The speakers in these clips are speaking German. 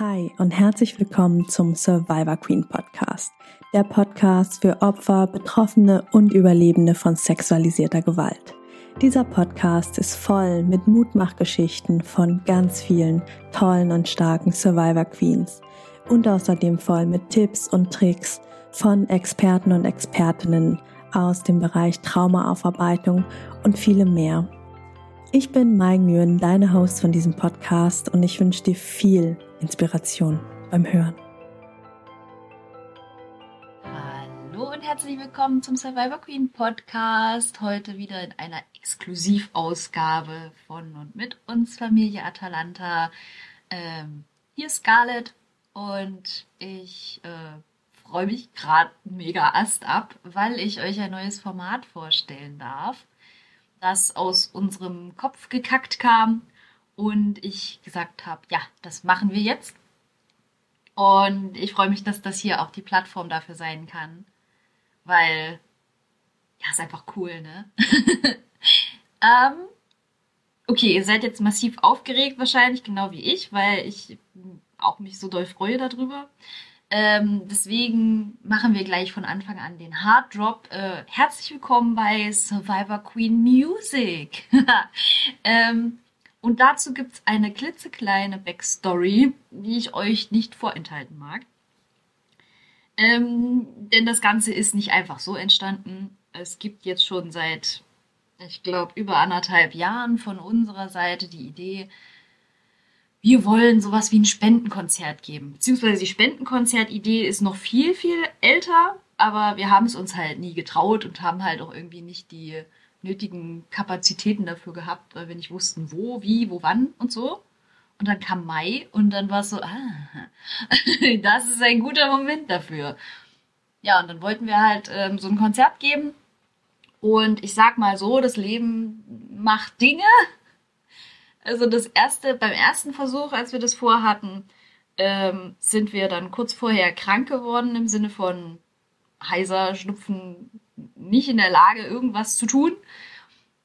Hi und herzlich willkommen zum Survivor Queen Podcast, der Podcast für Opfer, Betroffene und Überlebende von sexualisierter Gewalt. Dieser Podcast ist voll mit Mutmachgeschichten von ganz vielen tollen und starken Survivor Queens und außerdem voll mit Tipps und Tricks von Experten und Expertinnen aus dem Bereich Traumaaufarbeitung und vielem mehr. Ich bin Mai Nguyen, deine Host von diesem Podcast und ich wünsche dir viel Inspiration beim Hören. Hallo und herzlich willkommen zum Survivor Queen Podcast. Heute wieder in einer Exklusivausgabe von und mit uns Familie Atalanta. Ähm, hier ist Scarlett und ich äh, freue mich gerade mega ast ab, weil ich euch ein neues Format vorstellen darf, das aus unserem Kopf gekackt kam und ich gesagt habe, ja, das machen wir jetzt. Und ich freue mich, dass das hier auch die Plattform dafür sein kann, weil ja, ist einfach cool, ne? ähm, okay, ihr seid jetzt massiv aufgeregt wahrscheinlich, genau wie ich, weil ich auch mich so doll freue darüber. Ähm, deswegen machen wir gleich von Anfang an den Hard Drop. Äh, herzlich willkommen bei Survivor Queen Music. ähm, und dazu gibt es eine klitzekleine Backstory, die ich euch nicht vorenthalten mag. Ähm, denn das Ganze ist nicht einfach so entstanden. Es gibt jetzt schon seit, ich glaube, über anderthalb Jahren von unserer Seite die Idee, wir wollen sowas wie ein Spendenkonzert geben. Beziehungsweise die Spendenkonzert-Idee ist noch viel, viel älter, aber wir haben es uns halt nie getraut und haben halt auch irgendwie nicht die nötigen Kapazitäten dafür gehabt, weil wir nicht wussten, wo, wie, wo, wann und so. Und dann kam Mai und dann war es so, ah, das ist ein guter Moment dafür. Ja, und dann wollten wir halt ähm, so ein Konzert geben. Und ich sag mal so, das Leben macht Dinge. Also das erste, beim ersten Versuch, als wir das vorhatten, ähm, sind wir dann kurz vorher krank geworden im Sinne von heiser, Schnupfen, nicht in der Lage, irgendwas zu tun.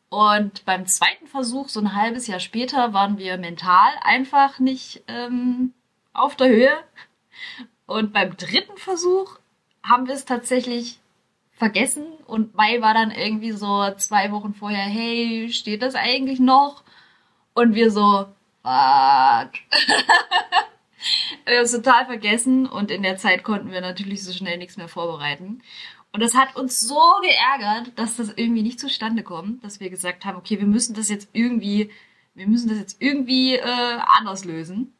Und beim zweiten Versuch, so ein halbes Jahr später, waren wir mental einfach nicht ähm, auf der Höhe. Und beim dritten Versuch haben wir es tatsächlich vergessen. Und Mai war dann irgendwie so zwei Wochen vorher, hey, steht das eigentlich noch? Und wir so, fuck. wir haben es total vergessen und in der Zeit konnten wir natürlich so schnell nichts mehr vorbereiten. Und das hat uns so geärgert, dass das irgendwie nicht zustande kommt, dass wir gesagt haben, okay, wir müssen das jetzt irgendwie, wir müssen das jetzt irgendwie äh, anders lösen.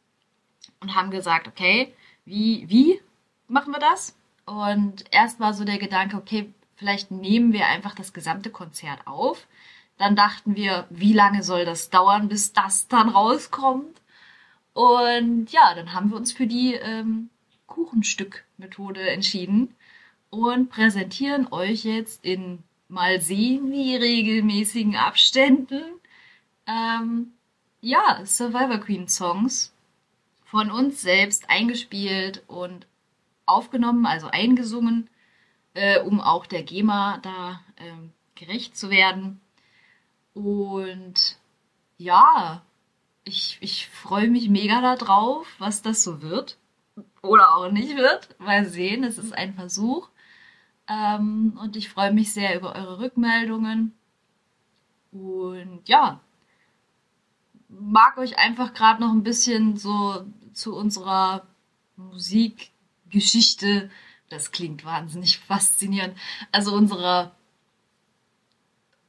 Und haben gesagt, okay, wie, wie machen wir das? Und erst war so der Gedanke, okay, vielleicht nehmen wir einfach das gesamte Konzert auf. Dann dachten wir, wie lange soll das dauern, bis das dann rauskommt? Und ja, dann haben wir uns für die ähm, Kuchenstück-Methode entschieden und präsentieren euch jetzt in mal sehen wie regelmäßigen Abständen ähm, ja Survivor Queen Songs von uns selbst eingespielt und aufgenommen, also eingesungen, äh, um auch der GEMA da äh, gerecht zu werden. Und ja, ich, ich freue mich mega darauf, was das so wird. Oder auch nicht wird. Mal sehen, es ist ein Versuch. Ähm, und ich freue mich sehr über eure Rückmeldungen. Und ja, mag euch einfach gerade noch ein bisschen so zu unserer Musikgeschichte, das klingt wahnsinnig faszinierend, also unserer,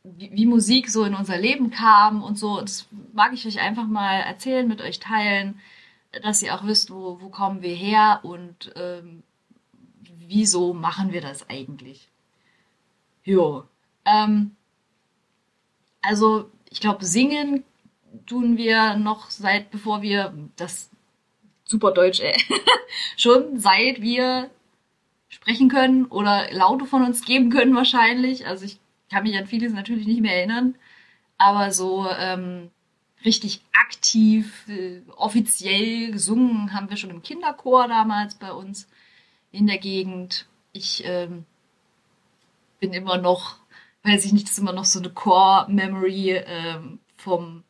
wie, wie Musik so in unser Leben kam und so, das mag ich euch einfach mal erzählen, mit euch teilen, dass ihr auch wisst, wo, wo kommen wir her. Und ähm, wieso machen wir das eigentlich? Jo. Ähm, also, ich glaube, singen tun wir noch seit, bevor wir das super Deutsch, ey, schon seit wir sprechen können oder Laute von uns geben können wahrscheinlich. Also ich kann mich an vieles natürlich nicht mehr erinnern, aber so ähm, richtig aktiv, äh, offiziell gesungen haben wir schon im Kinderchor damals bei uns in der Gegend. Ich ähm, bin immer noch, weiß ich nicht, das ist immer noch so eine Core-Memory ähm, vom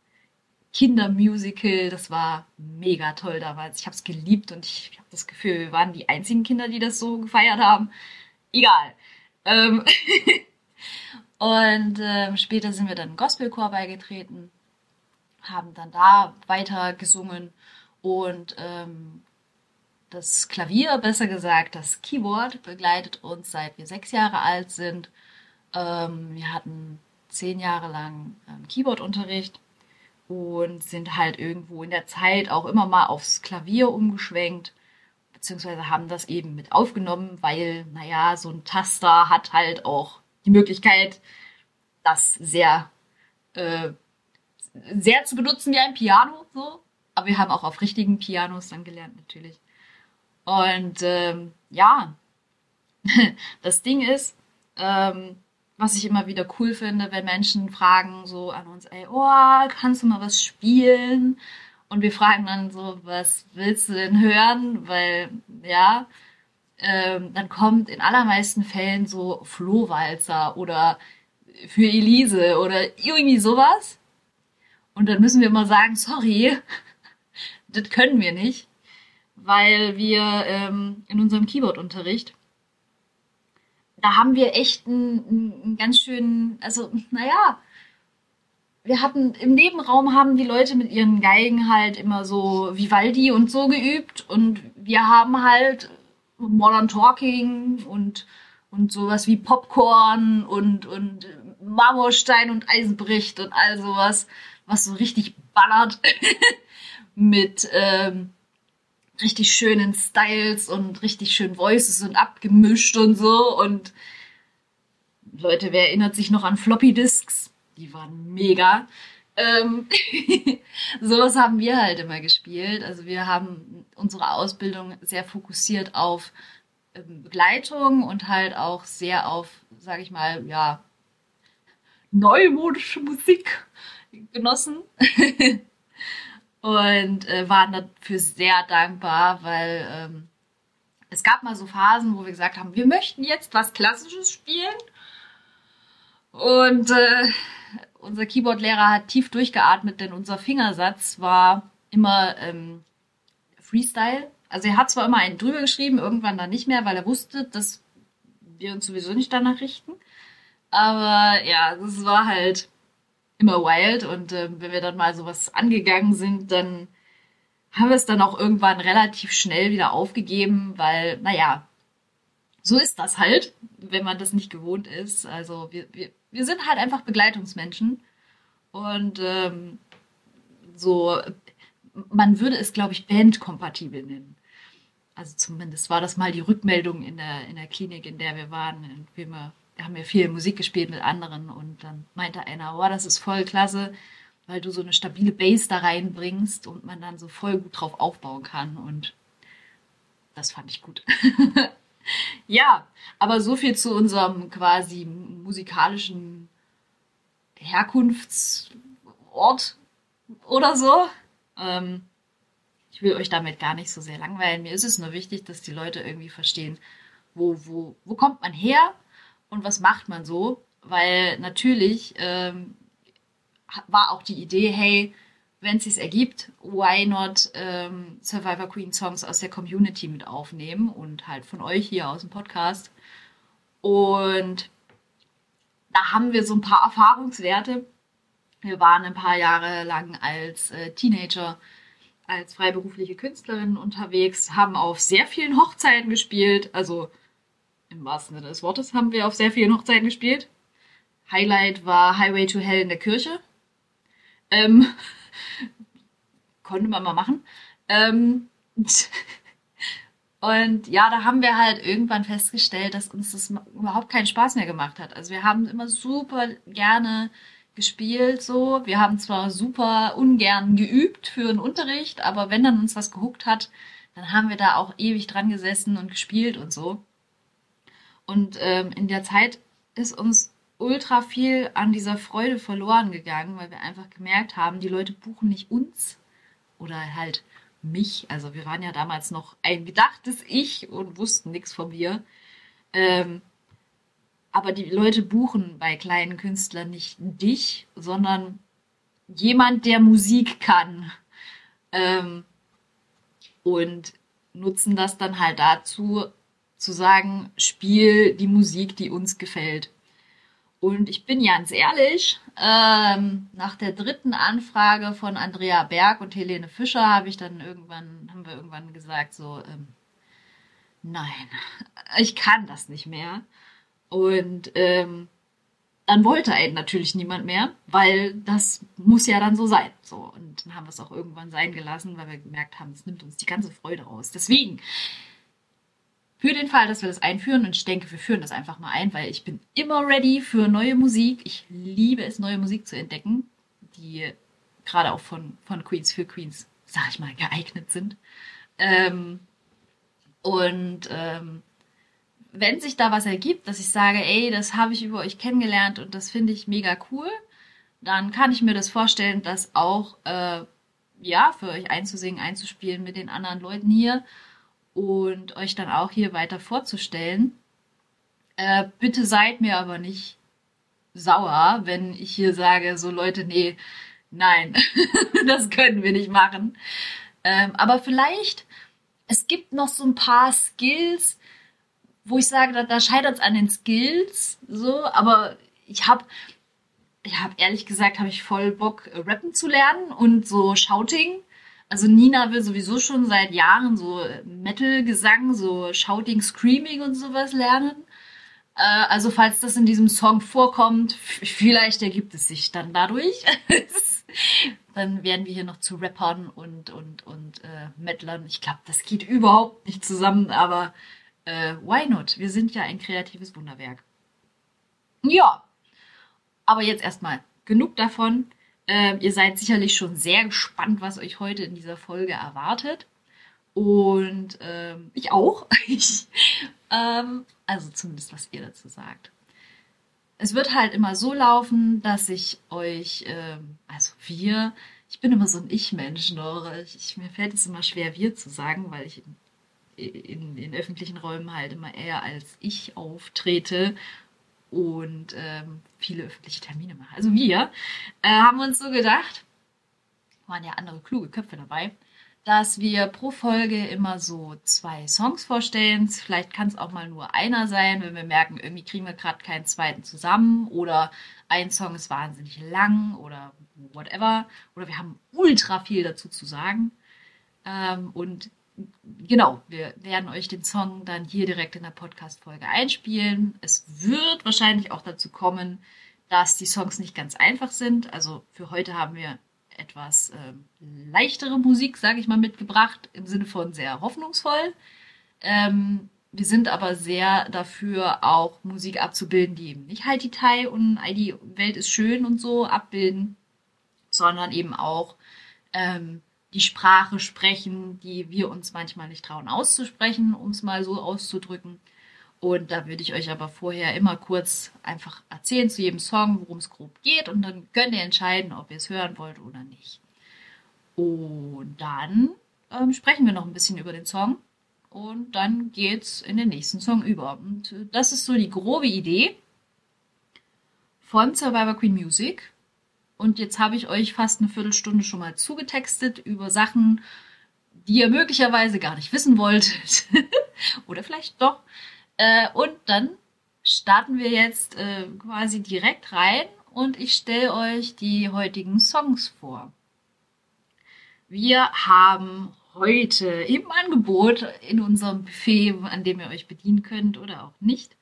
Kindermusical. Das war mega toll damals. Ich habe es geliebt und ich habe das Gefühl, wir waren die einzigen Kinder, die das so gefeiert haben. Egal. Ähm und ähm, später sind wir dann Gospelchor beigetreten, haben dann da weiter gesungen und ähm, das Klavier, besser gesagt das Keyboard, begleitet uns seit wir sechs Jahre alt sind. Ähm, wir hatten zehn Jahre lang ähm, Keyboardunterricht und sind halt irgendwo in der Zeit auch immer mal aufs Klavier umgeschwenkt, beziehungsweise haben das eben mit aufgenommen, weil, naja, so ein Taster hat halt auch die Möglichkeit, das sehr, äh, sehr zu benutzen wie ein Piano, so. Aber wir haben auch auf richtigen Pianos dann gelernt, natürlich. Und ähm, ja, das Ding ist, ähm, was ich immer wieder cool finde, wenn Menschen fragen so an uns, ey, oh, kannst du mal was spielen? Und wir fragen dann so, was willst du denn hören? Weil, ja, ähm, dann kommt in allermeisten Fällen so Flohwalzer oder für Elise oder irgendwie sowas. Und dann müssen wir immer sagen, sorry, das können wir nicht, weil wir ähm, in unserem Keyboard-Unterricht da haben wir echt einen, einen ganz schönen, also naja, wir hatten im Nebenraum haben die Leute mit ihren Geigen halt immer so Vivaldi und so geübt und wir haben halt Modern Talking und und sowas wie Popcorn und und Marmorstein und Eisenbricht und all sowas, was so richtig ballert mit ähm, richtig schönen Styles und richtig schön Voices und abgemischt und so. Und Leute, wer erinnert sich noch an Floppy Disks? Die waren mega. Ähm, sowas haben wir halt immer gespielt. Also wir haben unsere Ausbildung sehr fokussiert auf ähm, Begleitung und halt auch sehr auf, sag ich mal, ja, neumodische Musik genossen. und äh, waren dafür sehr dankbar, weil ähm, es gab mal so Phasen, wo wir gesagt haben, wir möchten jetzt was Klassisches spielen. Und äh, unser Keyboard-Lehrer hat tief durchgeatmet, denn unser Fingersatz war immer ähm, Freestyle. Also er hat zwar immer einen drüber geschrieben, irgendwann dann nicht mehr, weil er wusste, dass wir uns sowieso nicht danach richten. Aber ja, das war halt immer wild und äh, wenn wir dann mal sowas angegangen sind, dann haben wir es dann auch irgendwann relativ schnell wieder aufgegeben, weil, naja, so ist das halt, wenn man das nicht gewohnt ist. Also wir, wir, wir sind halt einfach Begleitungsmenschen und ähm, so, man würde es, glaube ich, bandkompatibel nennen. Also zumindest war das mal die Rückmeldung in der, in der Klinik, in der wir waren, in wir haben ja viel Musik gespielt mit anderen und dann meinte einer, wow, das ist voll klasse, weil du so eine stabile Bass da reinbringst und man dann so voll gut drauf aufbauen kann und das fand ich gut. ja, aber so viel zu unserem quasi musikalischen Herkunftsort oder so. Ähm, ich will euch damit gar nicht so sehr langweilen. Mir ist es nur wichtig, dass die Leute irgendwie verstehen, wo, wo, wo kommt man her und was macht man so? Weil natürlich ähm, war auch die Idee, hey, wenn es sich ergibt, why not ähm, Survivor Queen Songs aus der Community mit aufnehmen und halt von euch hier aus dem Podcast. Und da haben wir so ein paar Erfahrungswerte. Wir waren ein paar Jahre lang als äh, Teenager, als freiberufliche Künstlerin unterwegs, haben auf sehr vielen Hochzeiten gespielt, also im wahrsten Sinne des Wortes, haben wir auf sehr vielen Hochzeiten gespielt. Highlight war Highway to Hell in der Kirche. Ähm, konnte man mal machen. Ähm, und ja, da haben wir halt irgendwann festgestellt, dass uns das überhaupt keinen Spaß mehr gemacht hat. Also wir haben immer super gerne gespielt so. Wir haben zwar super ungern geübt für einen Unterricht, aber wenn dann uns was gehuckt hat, dann haben wir da auch ewig dran gesessen und gespielt und so. Und ähm, in der Zeit ist uns ultra viel an dieser Freude verloren gegangen, weil wir einfach gemerkt haben, die Leute buchen nicht uns oder halt mich. Also wir waren ja damals noch ein gedachtes Ich und wussten nichts von mir. Ähm, aber die Leute buchen bei kleinen Künstlern nicht dich, sondern jemand, der Musik kann. Ähm, und nutzen das dann halt dazu, zu sagen, spiel die Musik, die uns gefällt. Und ich bin ganz ehrlich, ähm, nach der dritten Anfrage von Andrea Berg und Helene Fischer habe ich dann irgendwann, haben wir irgendwann gesagt, so, ähm, nein, ich kann das nicht mehr. Und ähm, dann wollte einen natürlich niemand mehr, weil das muss ja dann so sein. So, und dann haben wir es auch irgendwann sein gelassen, weil wir gemerkt haben, es nimmt uns die ganze Freude raus. Deswegen, für den Fall, dass wir das einführen, und ich denke, wir führen das einfach mal ein, weil ich bin immer ready für neue Musik. Ich liebe es, neue Musik zu entdecken, die gerade auch von, von Queens für Queens, sag ich mal, geeignet sind. Ähm, und ähm, wenn sich da was ergibt, dass ich sage, ey, das habe ich über euch kennengelernt und das finde ich mega cool, dann kann ich mir das vorstellen, das auch äh, ja für euch einzusingen, einzuspielen mit den anderen Leuten hier und euch dann auch hier weiter vorzustellen. Äh, bitte seid mir aber nicht sauer, wenn ich hier sage, so Leute, nee, nein, das können wir nicht machen. Ähm, aber vielleicht, es gibt noch so ein paar Skills, wo ich sage, da, da scheitert es an den Skills, so, aber ich habe, ich habe ehrlich gesagt, habe ich voll Bock, äh, rappen zu lernen und so Shouting. Also Nina will sowieso schon seit Jahren so Metal-Gesang, so Shouting, Screaming und sowas lernen. Äh, also falls das in diesem Song vorkommt, vielleicht ergibt es sich dann dadurch. dann werden wir hier noch zu Rappern und und und äh, Metlern. Ich glaube, das geht überhaupt nicht zusammen, aber äh, why not? Wir sind ja ein kreatives Wunderwerk. Ja, aber jetzt erstmal genug davon. Ähm, ihr seid sicherlich schon sehr gespannt, was euch heute in dieser Folge erwartet. Und ähm, ich auch. ich, ähm, also zumindest, was ihr dazu sagt. Es wird halt immer so laufen, dass ich euch, ähm, also wir, ich bin immer so ein Ich-Mensch noch. Ich, mir fällt es immer schwer, wir zu sagen, weil ich in, in öffentlichen Räumen halt immer eher als ich auftrete und ähm, viele öffentliche Termine mache. Also wir äh, haben uns so gedacht, waren ja andere kluge Köpfe dabei, dass wir pro Folge immer so zwei Songs vorstellen. Vielleicht kann es auch mal nur einer sein, wenn wir merken, irgendwie kriegen wir gerade keinen zweiten zusammen oder ein Song ist wahnsinnig lang oder whatever. Oder wir haben ultra viel dazu zu sagen. Ähm, und genau, wir werden euch den Song dann hier direkt in der Podcast-Folge einspielen. Es wird wahrscheinlich auch dazu kommen, dass die Songs nicht ganz einfach sind. Also für heute haben wir etwas ähm, leichtere Musik, sage ich mal, mitgebracht, im Sinne von sehr hoffnungsvoll. Ähm, wir sind aber sehr dafür, auch Musik abzubilden, die eben nicht Heidi Tai und die Welt ist schön und so abbilden, sondern eben auch ähm, die Sprache sprechen, die wir uns manchmal nicht trauen auszusprechen, um es mal so auszudrücken. Und da würde ich euch aber vorher immer kurz einfach erzählen zu jedem Song, worum es grob geht. Und dann könnt ihr entscheiden, ob ihr es hören wollt oder nicht. Und dann ähm, sprechen wir noch ein bisschen über den Song. Und dann geht's in den nächsten Song über. Und äh, das ist so die grobe Idee von Survivor Queen Music. Und jetzt habe ich euch fast eine Viertelstunde schon mal zugetextet über Sachen, die ihr möglicherweise gar nicht wissen wolltet. Oder vielleicht doch. Äh, und dann starten wir jetzt äh, quasi direkt rein und ich stelle euch die heutigen Songs vor. Wir haben heute im Angebot in unserem Buffet, an dem ihr euch bedienen könnt oder auch nicht,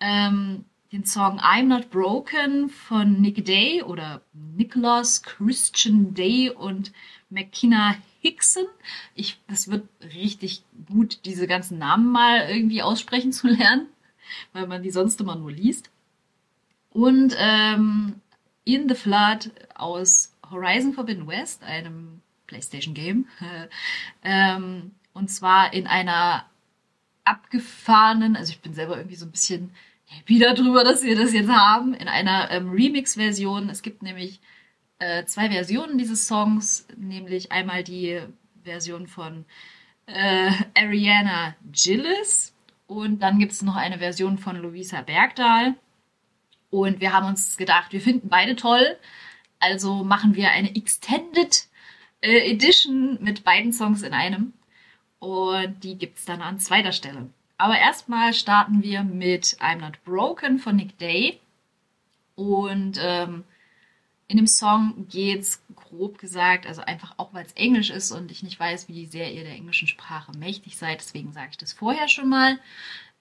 ähm, den Song I'm Not Broken von Nick Day oder Nicholas Christian Day und McKenna Hickson. Ich, das wird richtig gut, diese ganzen Namen mal irgendwie aussprechen zu lernen, weil man die sonst immer nur liest. Und ähm, In the Flood aus Horizon Forbidden West, einem PlayStation Game. ähm, und zwar in einer abgefahrenen, also ich bin selber irgendwie so ein bisschen happy darüber, dass wir das jetzt haben, in einer ähm, Remix-Version. Es gibt nämlich äh, zwei Versionen dieses Songs, nämlich einmal die Version von äh, Ariana Gillis und dann gibt es noch eine Version von Luisa Bergdahl. Und wir haben uns gedacht, wir finden beide toll. Also machen wir eine Extended äh, Edition mit beiden Songs in einem. Und die gibt's dann an zweiter Stelle. Aber erstmal starten wir mit I'm Not Broken von Nick Day. Und ähm, in dem Song geht's grob gesagt, also einfach auch weil es Englisch ist und ich nicht weiß, wie sehr ihr der englischen Sprache mächtig seid, deswegen sage ich das vorher schon mal.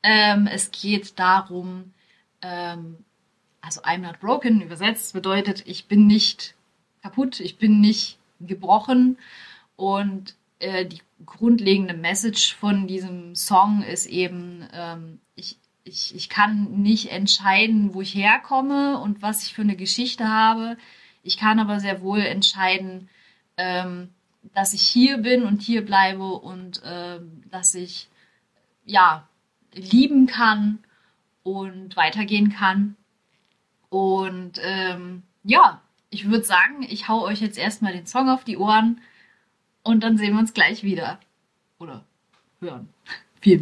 Ähm, es geht darum, ähm, also I'm not broken übersetzt bedeutet, ich bin nicht kaputt, ich bin nicht gebrochen und äh, die grundlegende Message von diesem Song ist eben, ähm, ich, ich, ich kann nicht entscheiden, wo ich herkomme und was ich für eine Geschichte habe. Ich kann aber sehr wohl entscheiden, ähm, dass ich hier bin und hier bleibe und ähm, dass ich ja lieben kann und weitergehen kann. Und ähm, ja, ich würde sagen, ich hau euch jetzt erstmal den Song auf die Ohren und dann sehen wir uns gleich wieder. Oder hören. Viel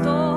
mehr.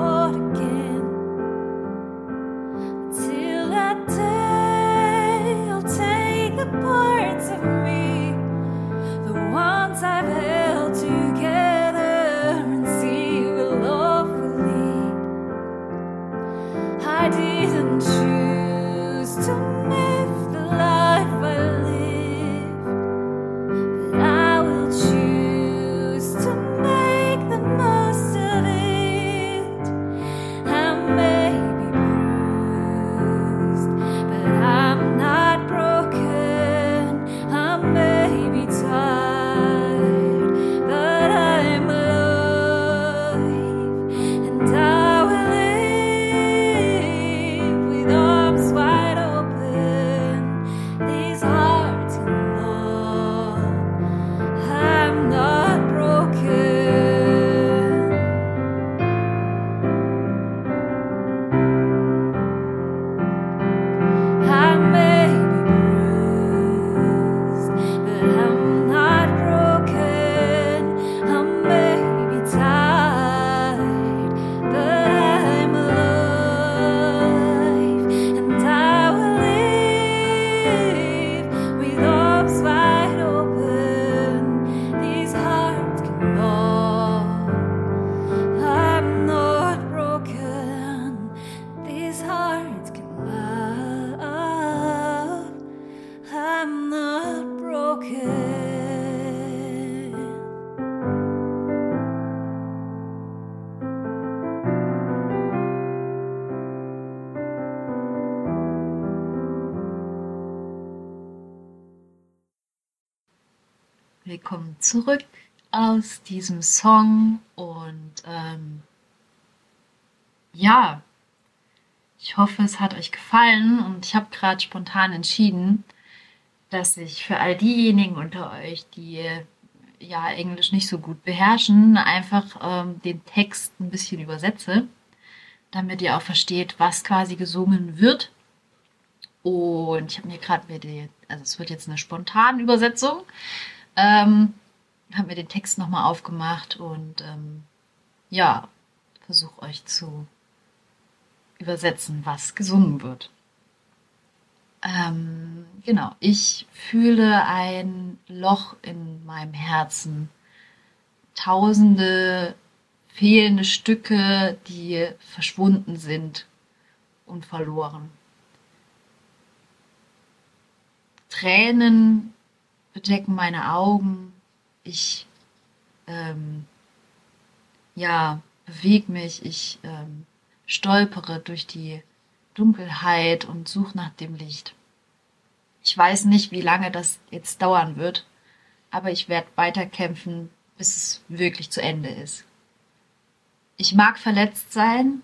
Zurück aus diesem Song und ähm, ja, Ich hoffe, es hat euch gefallen und ich habe gerade spontan entschieden, dass ich für all diejenigen unter euch, die ja Englisch nicht so gut beherrschen, einfach ähm, den Text ein bisschen übersetze, damit ihr auch versteht, was quasi gesungen wird. Und ich habe mir gerade mir die, also es wird jetzt eine spontane Übersetzung, ähm, habe mir den Text nochmal aufgemacht und ähm, ja, versuche euch zu übersetzen, was gesungen wird. Ähm, genau, ich fühle ein Loch in meinem Herzen. Tausende fehlende Stücke, die verschwunden sind und verloren. Tränen bedecken meine Augen. Ich ähm, ja bewege mich. Ich ähm, stolpere durch die Dunkelheit und suche nach dem Licht. Ich weiß nicht, wie lange das jetzt dauern wird, aber ich werde weiterkämpfen, bis es wirklich zu Ende ist. Ich mag verletzt sein,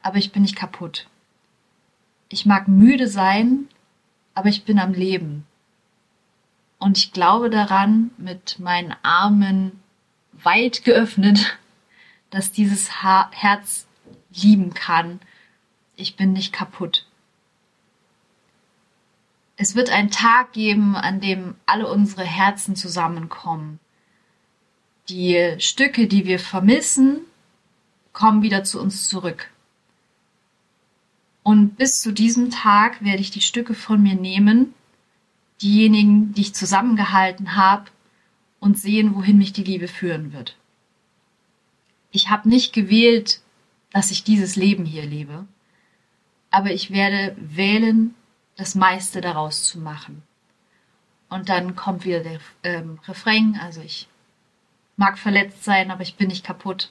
aber ich bin nicht kaputt. Ich mag müde sein, aber ich bin am Leben. Und ich glaube daran, mit meinen Armen weit geöffnet, dass dieses Herz lieben kann. Ich bin nicht kaputt. Es wird einen Tag geben, an dem alle unsere Herzen zusammenkommen. Die Stücke, die wir vermissen, kommen wieder zu uns zurück. Und bis zu diesem Tag werde ich die Stücke von mir nehmen, diejenigen, die ich zusammengehalten habe, und sehen, wohin mich die Liebe führen wird. Ich habe nicht gewählt, dass ich dieses Leben hier lebe. Aber ich werde wählen, das meiste daraus zu machen. Und dann kommt wieder der ähm, Refrain, also ich mag verletzt sein, aber ich bin nicht kaputt.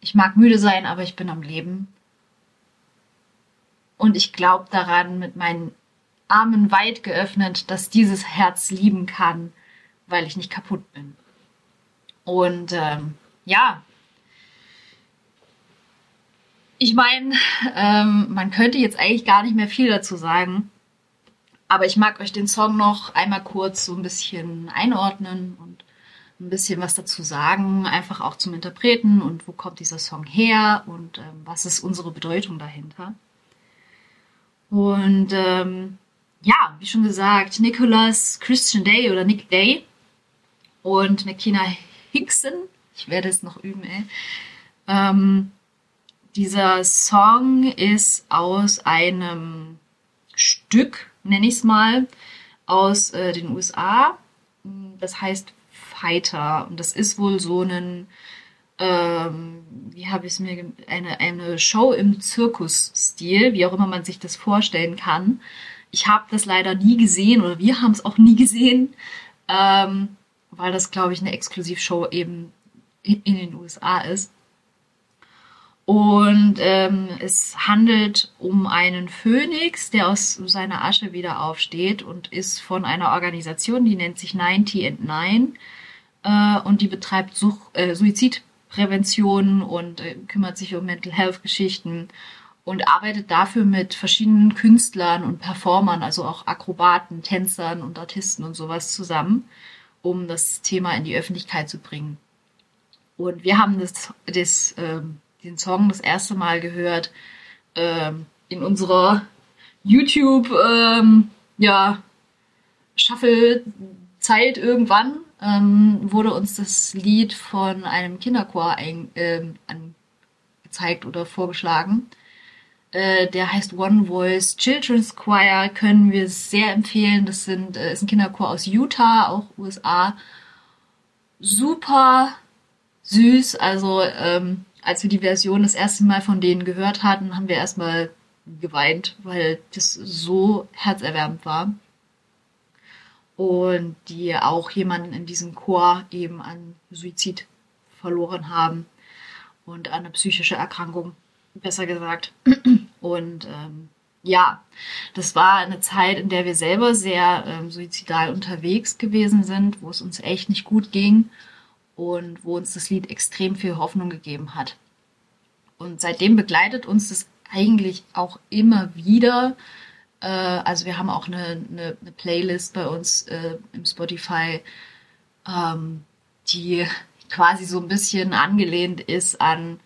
Ich mag müde sein, aber ich bin am Leben. Und ich glaube daran, mit meinen Armen weit geöffnet, dass dieses Herz lieben kann, weil ich nicht kaputt bin. Und ähm, ja, ich meine, ähm, man könnte jetzt eigentlich gar nicht mehr viel dazu sagen. Aber ich mag euch den Song noch einmal kurz so ein bisschen einordnen und ein bisschen was dazu sagen, einfach auch zum Interpreten und wo kommt dieser Song her und ähm, was ist unsere Bedeutung dahinter. Und ähm, ja, wie schon gesagt, Nicholas Christian Day oder Nick Day und McKenna Hickson, ich werde es noch üben, ey, ähm, dieser Song ist aus einem Stück, nenne ich es mal, aus äh, den USA. Das heißt Fighter. Und das ist wohl so ein, ähm, wie habe ich es mir, eine, eine Show im Zirkusstil, wie auch immer man sich das vorstellen kann. Ich habe das leider nie gesehen oder wir haben es auch nie gesehen, ähm, weil das, glaube ich, eine Exklusivshow eben in, in den USA ist. Und ähm, es handelt um einen Phönix, der aus seiner Asche wieder aufsteht und ist von einer Organisation, die nennt sich 90 and 9 äh, und die betreibt Such äh, Suizidprävention und äh, kümmert sich um Mental Health Geschichten und arbeitet dafür mit verschiedenen Künstlern und Performern, also auch Akrobaten, Tänzern und Artisten und sowas zusammen, um das Thema in die Öffentlichkeit zu bringen. Und wir haben das, das ähm, den Song das erste Mal gehört ähm, in unserer YouTube ähm, ja Shuffle-Zeit irgendwann ähm, wurde uns das Lied von einem Kinderchor ein, ähm, angezeigt oder vorgeschlagen. Äh, der heißt One Voice Children's Choir, können wir sehr empfehlen. Das sind, äh, ist ein Kinderchor aus Utah, auch USA. Super süß, also ähm, als wir die Version das erste Mal von denen gehört hatten, haben wir erstmal geweint, weil das so herzerwärmend war. Und die auch jemanden in diesem Chor eben an Suizid verloren haben und an eine psychische Erkrankung, besser gesagt. Und ähm, ja, das war eine Zeit, in der wir selber sehr ähm, suizidal unterwegs gewesen sind, wo es uns echt nicht gut ging und wo uns das Lied extrem viel Hoffnung gegeben hat. Und seitdem begleitet uns das eigentlich auch immer wieder. Äh, also wir haben auch eine, eine, eine Playlist bei uns äh, im Spotify, ähm, die quasi so ein bisschen angelehnt ist an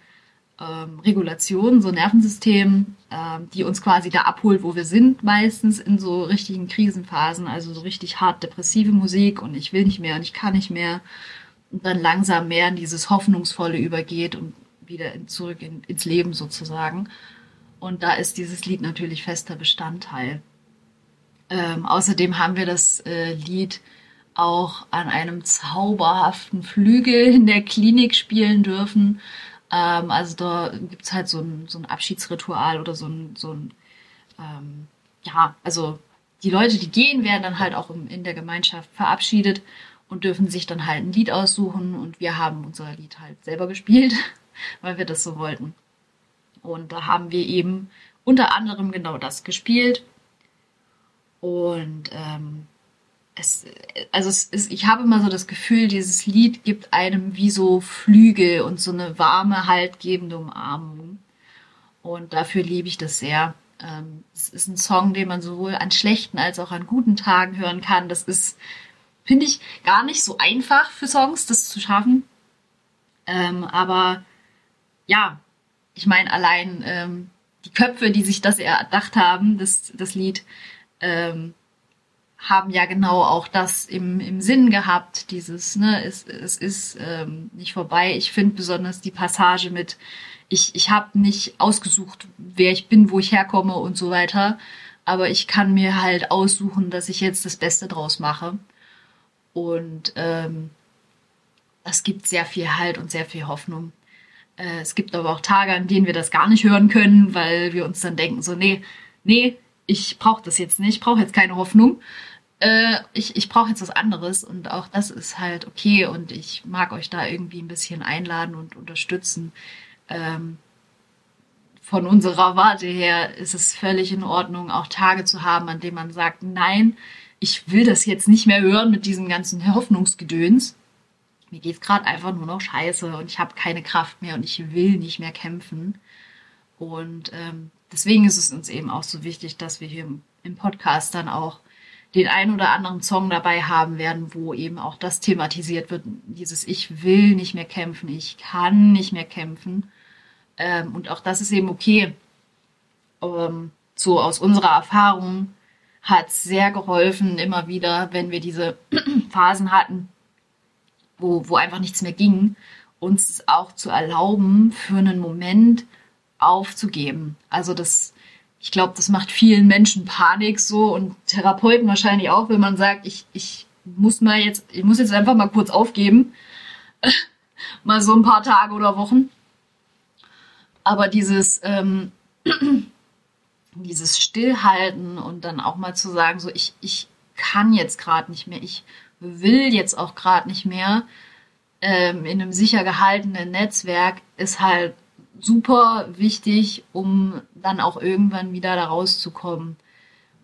ähm, Regulation, so Nervensystem, ähm, die uns quasi da abholt, wo wir sind, meistens in so richtigen Krisenphasen, also so richtig hart depressive Musik und ich will nicht mehr und ich kann nicht mehr und dann langsam mehr in dieses Hoffnungsvolle übergeht und wieder in, zurück in, ins Leben sozusagen. Und da ist dieses Lied natürlich fester Bestandteil. Ähm, außerdem haben wir das äh, Lied auch an einem zauberhaften Flügel in der Klinik spielen dürfen. Ähm, also da gibt's halt so ein, so ein Abschiedsritual oder so ein, so ein ähm, ja, also die Leute, die gehen, werden dann halt auch in der Gemeinschaft verabschiedet und dürfen sich dann halt ein Lied aussuchen und wir haben unser Lied halt selber gespielt, weil wir das so wollten. Und da haben wir eben unter anderem genau das gespielt. Und ähm, es, also es ist, ich habe immer so das Gefühl, dieses Lied gibt einem wie so Flügel und so eine warme, haltgebende Umarmung. Und dafür liebe ich das sehr. Ähm, es ist ein Song, den man sowohl an schlechten als auch an guten Tagen hören kann. Das ist, finde ich, gar nicht so einfach für Songs, das zu schaffen. Ähm, aber ja, ich meine, allein ähm, die Köpfe, die sich das erdacht haben, das, das Lied, ähm, haben ja genau auch das im, im Sinn gehabt, dieses, ne, es, es ist ähm, nicht vorbei. Ich finde besonders die Passage mit, ich, ich habe nicht ausgesucht, wer ich bin, wo ich herkomme und so weiter, aber ich kann mir halt aussuchen, dass ich jetzt das Beste draus mache. Und ähm, das gibt sehr viel Halt und sehr viel Hoffnung. Äh, es gibt aber auch Tage, an denen wir das gar nicht hören können, weil wir uns dann denken, so, nee, nee, ich brauche das jetzt nicht, ich brauche jetzt keine Hoffnung. Äh, ich ich brauche jetzt was anderes und auch das ist halt okay und ich mag euch da irgendwie ein bisschen einladen und unterstützen. Ähm, von unserer Warte her ist es völlig in Ordnung, auch Tage zu haben, an denen man sagt, nein, ich will das jetzt nicht mehr hören mit diesem ganzen Hoffnungsgedöns mir geht's gerade einfach nur noch scheiße und ich habe keine Kraft mehr und ich will nicht mehr kämpfen. Und ähm, deswegen ist es uns eben auch so wichtig, dass wir hier im, im Podcast dann auch den ein oder anderen Song dabei haben werden, wo eben auch das thematisiert wird, dieses Ich will nicht mehr kämpfen, ich kann nicht mehr kämpfen. Ähm, und auch das ist eben okay. Ähm, so aus unserer Erfahrung hat sehr geholfen, immer wieder, wenn wir diese Phasen hatten, wo, wo einfach nichts mehr ging, uns es auch zu erlauben, für einen Moment aufzugeben. Also das, ich glaube, das macht vielen Menschen Panik so und Therapeuten wahrscheinlich auch, wenn man sagt, ich, ich muss mal jetzt, ich muss jetzt einfach mal kurz aufgeben. mal so ein paar Tage oder Wochen. Aber dieses, ähm, dieses Stillhalten und dann auch mal zu sagen, so ich, ich kann jetzt gerade nicht mehr, ich will jetzt auch gerade nicht mehr ähm, in einem sicher gehaltenen Netzwerk, ist halt super wichtig, um dann auch irgendwann wieder da rauszukommen.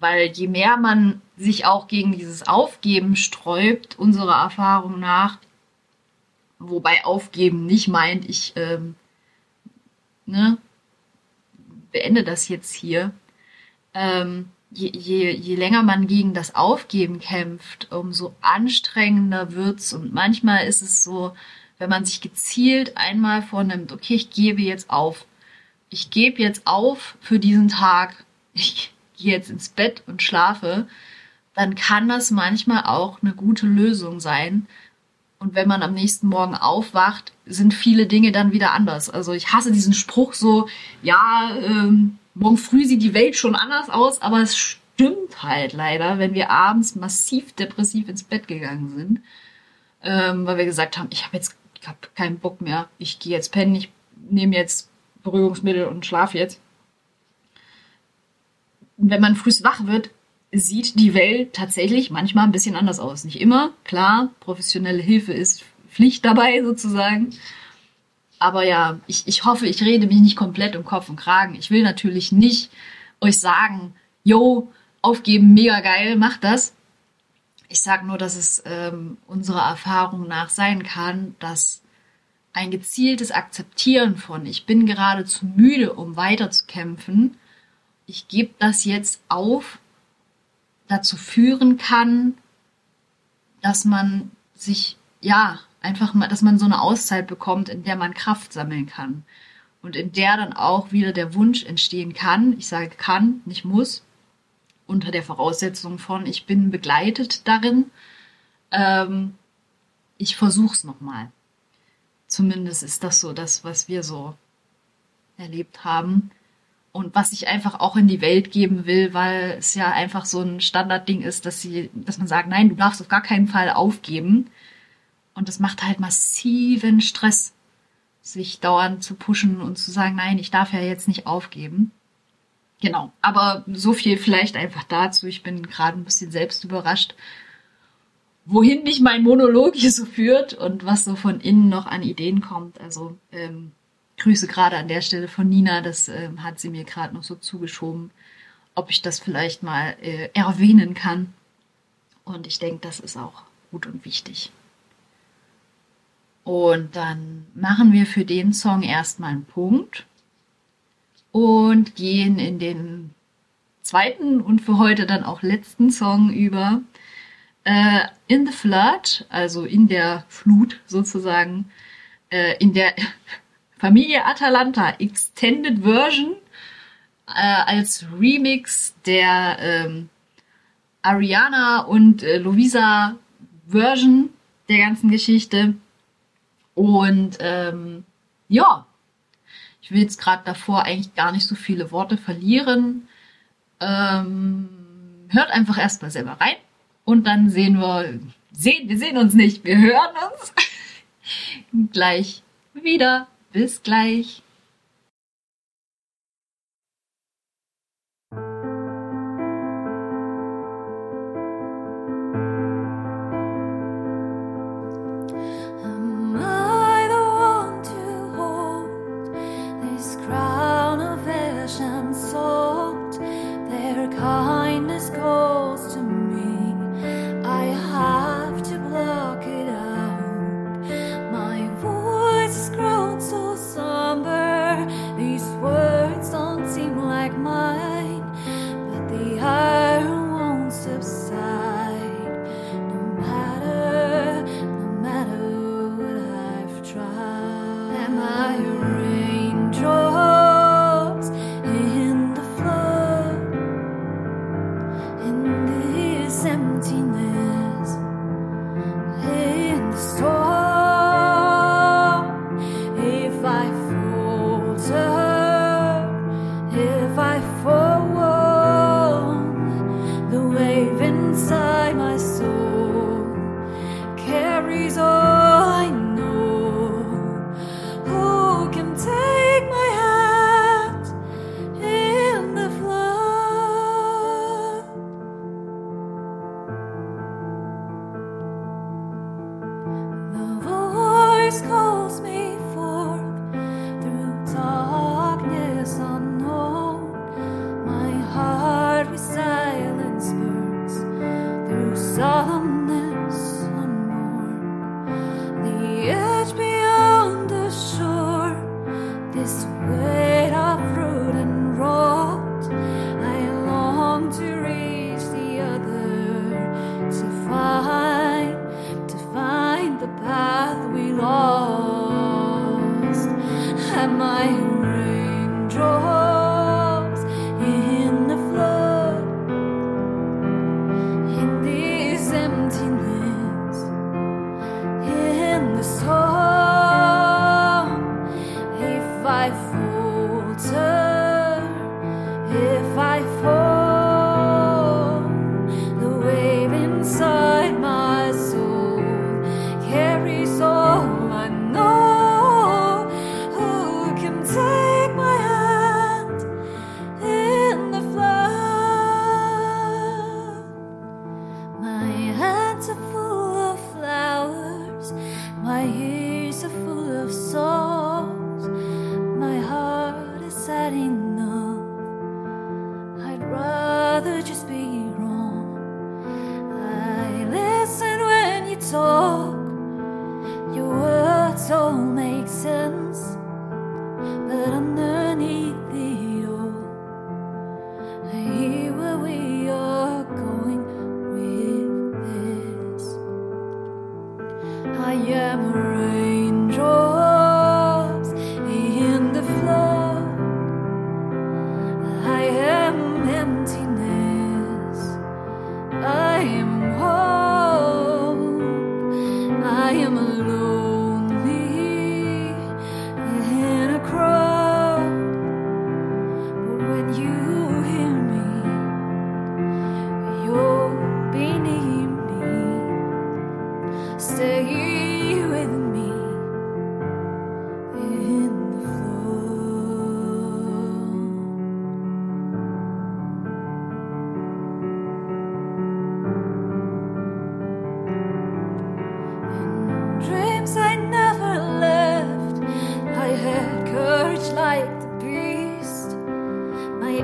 Weil je mehr man sich auch gegen dieses Aufgeben sträubt, unserer Erfahrung nach, wobei Aufgeben nicht meint, ich ähm, ne, beende das jetzt hier, ähm, je, je, je länger man gegen das Aufgeben kämpft, umso anstrengender wird's. Und manchmal ist es so, wenn man sich gezielt einmal vornimmt, okay, ich gebe jetzt auf. Ich gebe jetzt auf für diesen Tag. Ich gehe jetzt ins Bett und schlafe. Dann kann das manchmal auch eine gute Lösung sein. Und wenn man am nächsten Morgen aufwacht, sind viele Dinge dann wieder anders. Also ich hasse diesen Spruch so, ja, ähm, morgen früh sieht die Welt schon anders aus, aber es stimmt halt leider, wenn wir abends massiv depressiv ins Bett gegangen sind, ähm, weil wir gesagt haben, ich habe jetzt ich hab keinen Bock mehr, ich gehe jetzt pennen, ich nehme jetzt Beruhigungsmittel und schlafe jetzt. Wenn man früh wach wird, sieht die Welt tatsächlich manchmal ein bisschen anders aus. Nicht immer, klar, professionelle Hilfe ist Pflicht dabei sozusagen. Aber ja, ich, ich hoffe, ich rede mich nicht komplett um Kopf und Kragen. Ich will natürlich nicht euch sagen, yo, aufgeben, mega geil, macht das. Ich sage nur, dass es ähm, unserer Erfahrung nach sein kann, dass ein gezieltes Akzeptieren von, ich bin gerade zu müde, um weiterzukämpfen, ich gebe das jetzt auf, dazu führen kann, dass man sich, ja, einfach mal, dass man so eine Auszeit bekommt, in der man Kraft sammeln kann. Und in der dann auch wieder der Wunsch entstehen kann, ich sage kann, nicht muss, unter der Voraussetzung von, ich bin begleitet darin, ähm, ich versuch's nochmal. Zumindest ist das so das, was wir so erlebt haben und was ich einfach auch in die Welt geben will, weil es ja einfach so ein Standardding ist, dass sie, dass man sagt, nein, du darfst auf gar keinen Fall aufgeben. Und das macht halt massiven Stress, sich dauernd zu pushen und zu sagen, nein, ich darf ja jetzt nicht aufgeben. Genau. Aber so viel vielleicht einfach dazu. Ich bin gerade ein bisschen selbst überrascht, wohin mich mein Monolog hier so führt und was so von innen noch an Ideen kommt. Also ähm, Grüße gerade an der Stelle von Nina, das äh, hat sie mir gerade noch so zugeschoben, ob ich das vielleicht mal äh, erwähnen kann. Und ich denke, das ist auch gut und wichtig. Und dann machen wir für den Song erstmal einen Punkt und gehen in den zweiten und für heute dann auch letzten Song über. Äh, in the Flood, also in der Flut sozusagen, äh, in der Familie Atalanta Extended Version äh, als Remix der ähm, Ariana und äh, Luisa Version der ganzen Geschichte. Und ähm, ja, ich will jetzt gerade davor eigentlich gar nicht so viele Worte verlieren. Ähm, hört einfach erstmal selber rein und dann sehen wir, sehen, wir sehen uns nicht, wir hören uns gleich wieder. Bis gleich.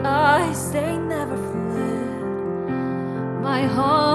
Eyes they never fled. My arms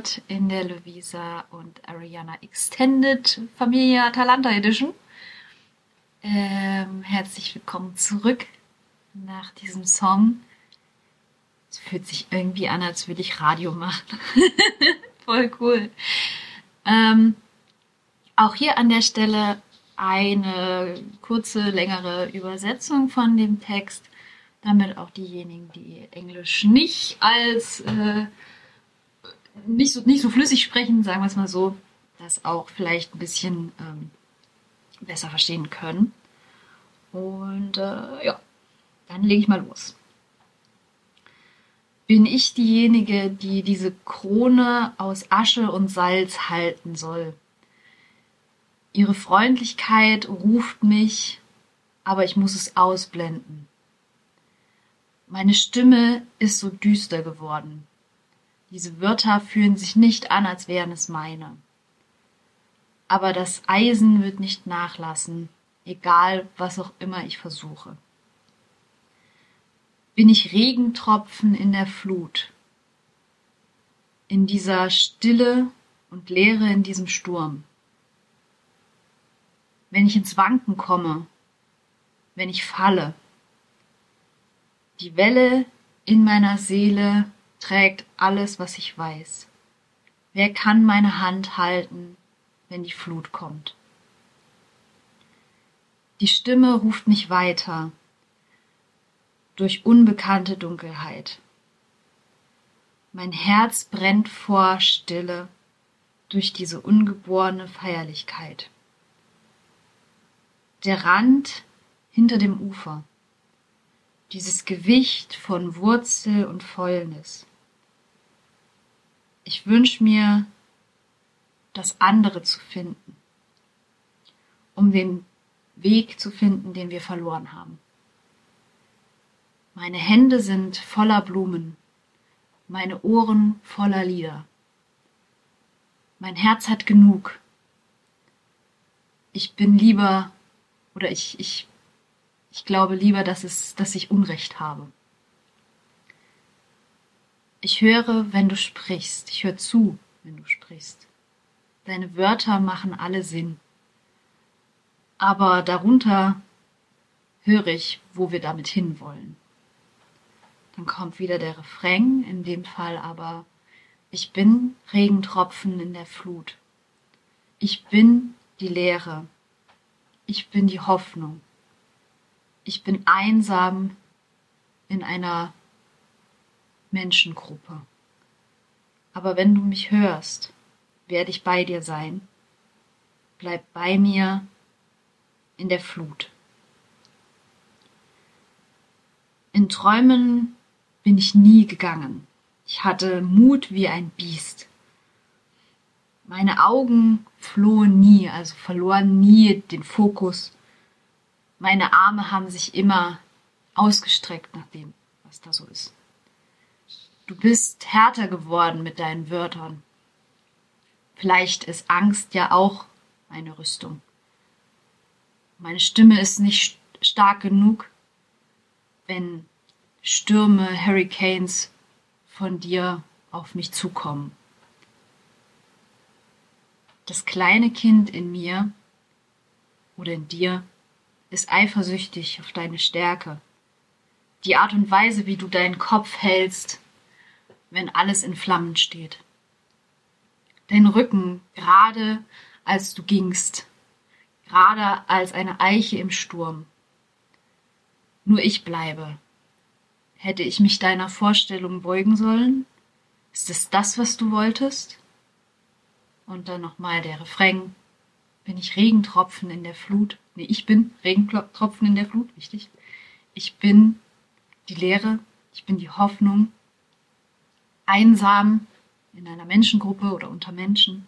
Flood in der Luisa und Ariana Extended Familia Atalanta Edition. Ähm, herzlich willkommen zurück nach diesem Song. Es fühlt sich irgendwie an, als würde ich Radio machen. Voll cool. Ähm, auch hier an der Stelle eine kurze, längere Übersetzung von dem Text, damit auch diejenigen, die Englisch nicht als äh, nicht so, nicht so flüssig sprechen, sagen wir es mal so, das auch vielleicht ein bisschen ähm, besser verstehen können. Und äh, ja, dann lege ich mal los. Bin ich diejenige, die diese Krone aus Asche und Salz halten soll? Ihre Freundlichkeit ruft mich, aber ich muss es ausblenden. Meine Stimme ist so düster geworden. Diese Wörter fühlen sich nicht an, als wären es meine. Aber das Eisen wird nicht nachlassen, egal was auch immer ich versuche. Bin ich Regentropfen in der Flut, in dieser Stille und Leere in diesem Sturm. Wenn ich ins Wanken komme, wenn ich falle, die Welle in meiner Seele trägt alles, was ich weiß. Wer kann meine Hand halten, wenn die Flut kommt. Die Stimme ruft mich weiter durch unbekannte Dunkelheit. Mein Herz brennt vor Stille durch diese ungeborene Feierlichkeit. Der Rand hinter dem Ufer, dieses Gewicht von Wurzel und Fäulnis. Ich wünsche mir, das andere zu finden, um den Weg zu finden, den wir verloren haben. Meine Hände sind voller Blumen, meine Ohren voller Lieder. Mein Herz hat genug. Ich bin lieber, oder ich, ich, ich glaube lieber, dass, es, dass ich Unrecht habe. Ich höre, wenn du sprichst. Ich höre zu, wenn du sprichst. Deine Wörter machen alle Sinn. Aber darunter höre ich, wo wir damit hinwollen. Dann kommt wieder der Refrain, in dem Fall aber ich bin Regentropfen in der Flut. Ich bin die Leere. Ich bin die Hoffnung. Ich bin einsam in einer Menschengruppe. Aber wenn du mich hörst, werde ich bei dir sein. Bleib bei mir in der Flut. In Träumen bin ich nie gegangen. Ich hatte Mut wie ein Biest. Meine Augen flohen nie, also verloren nie den Fokus. Meine Arme haben sich immer ausgestreckt nach dem, was da so ist. Du bist härter geworden mit deinen Wörtern. Vielleicht ist Angst ja auch eine Rüstung. Meine Stimme ist nicht stark genug, wenn Stürme, Hurricanes von dir auf mich zukommen. Das kleine Kind in mir oder in dir ist eifersüchtig auf deine Stärke. Die Art und Weise, wie du deinen Kopf hältst, wenn alles in Flammen steht. Dein Rücken, gerade als du gingst, gerade als eine Eiche im Sturm. Nur ich bleibe. Hätte ich mich deiner Vorstellung beugen sollen? Ist es das, was du wolltest? Und dann nochmal der Refrain. Bin ich Regentropfen in der Flut? Nee, ich bin Regentropfen in der Flut, wichtig. Ich bin die Leere, ich bin die Hoffnung, einsam in einer Menschengruppe oder unter Menschen.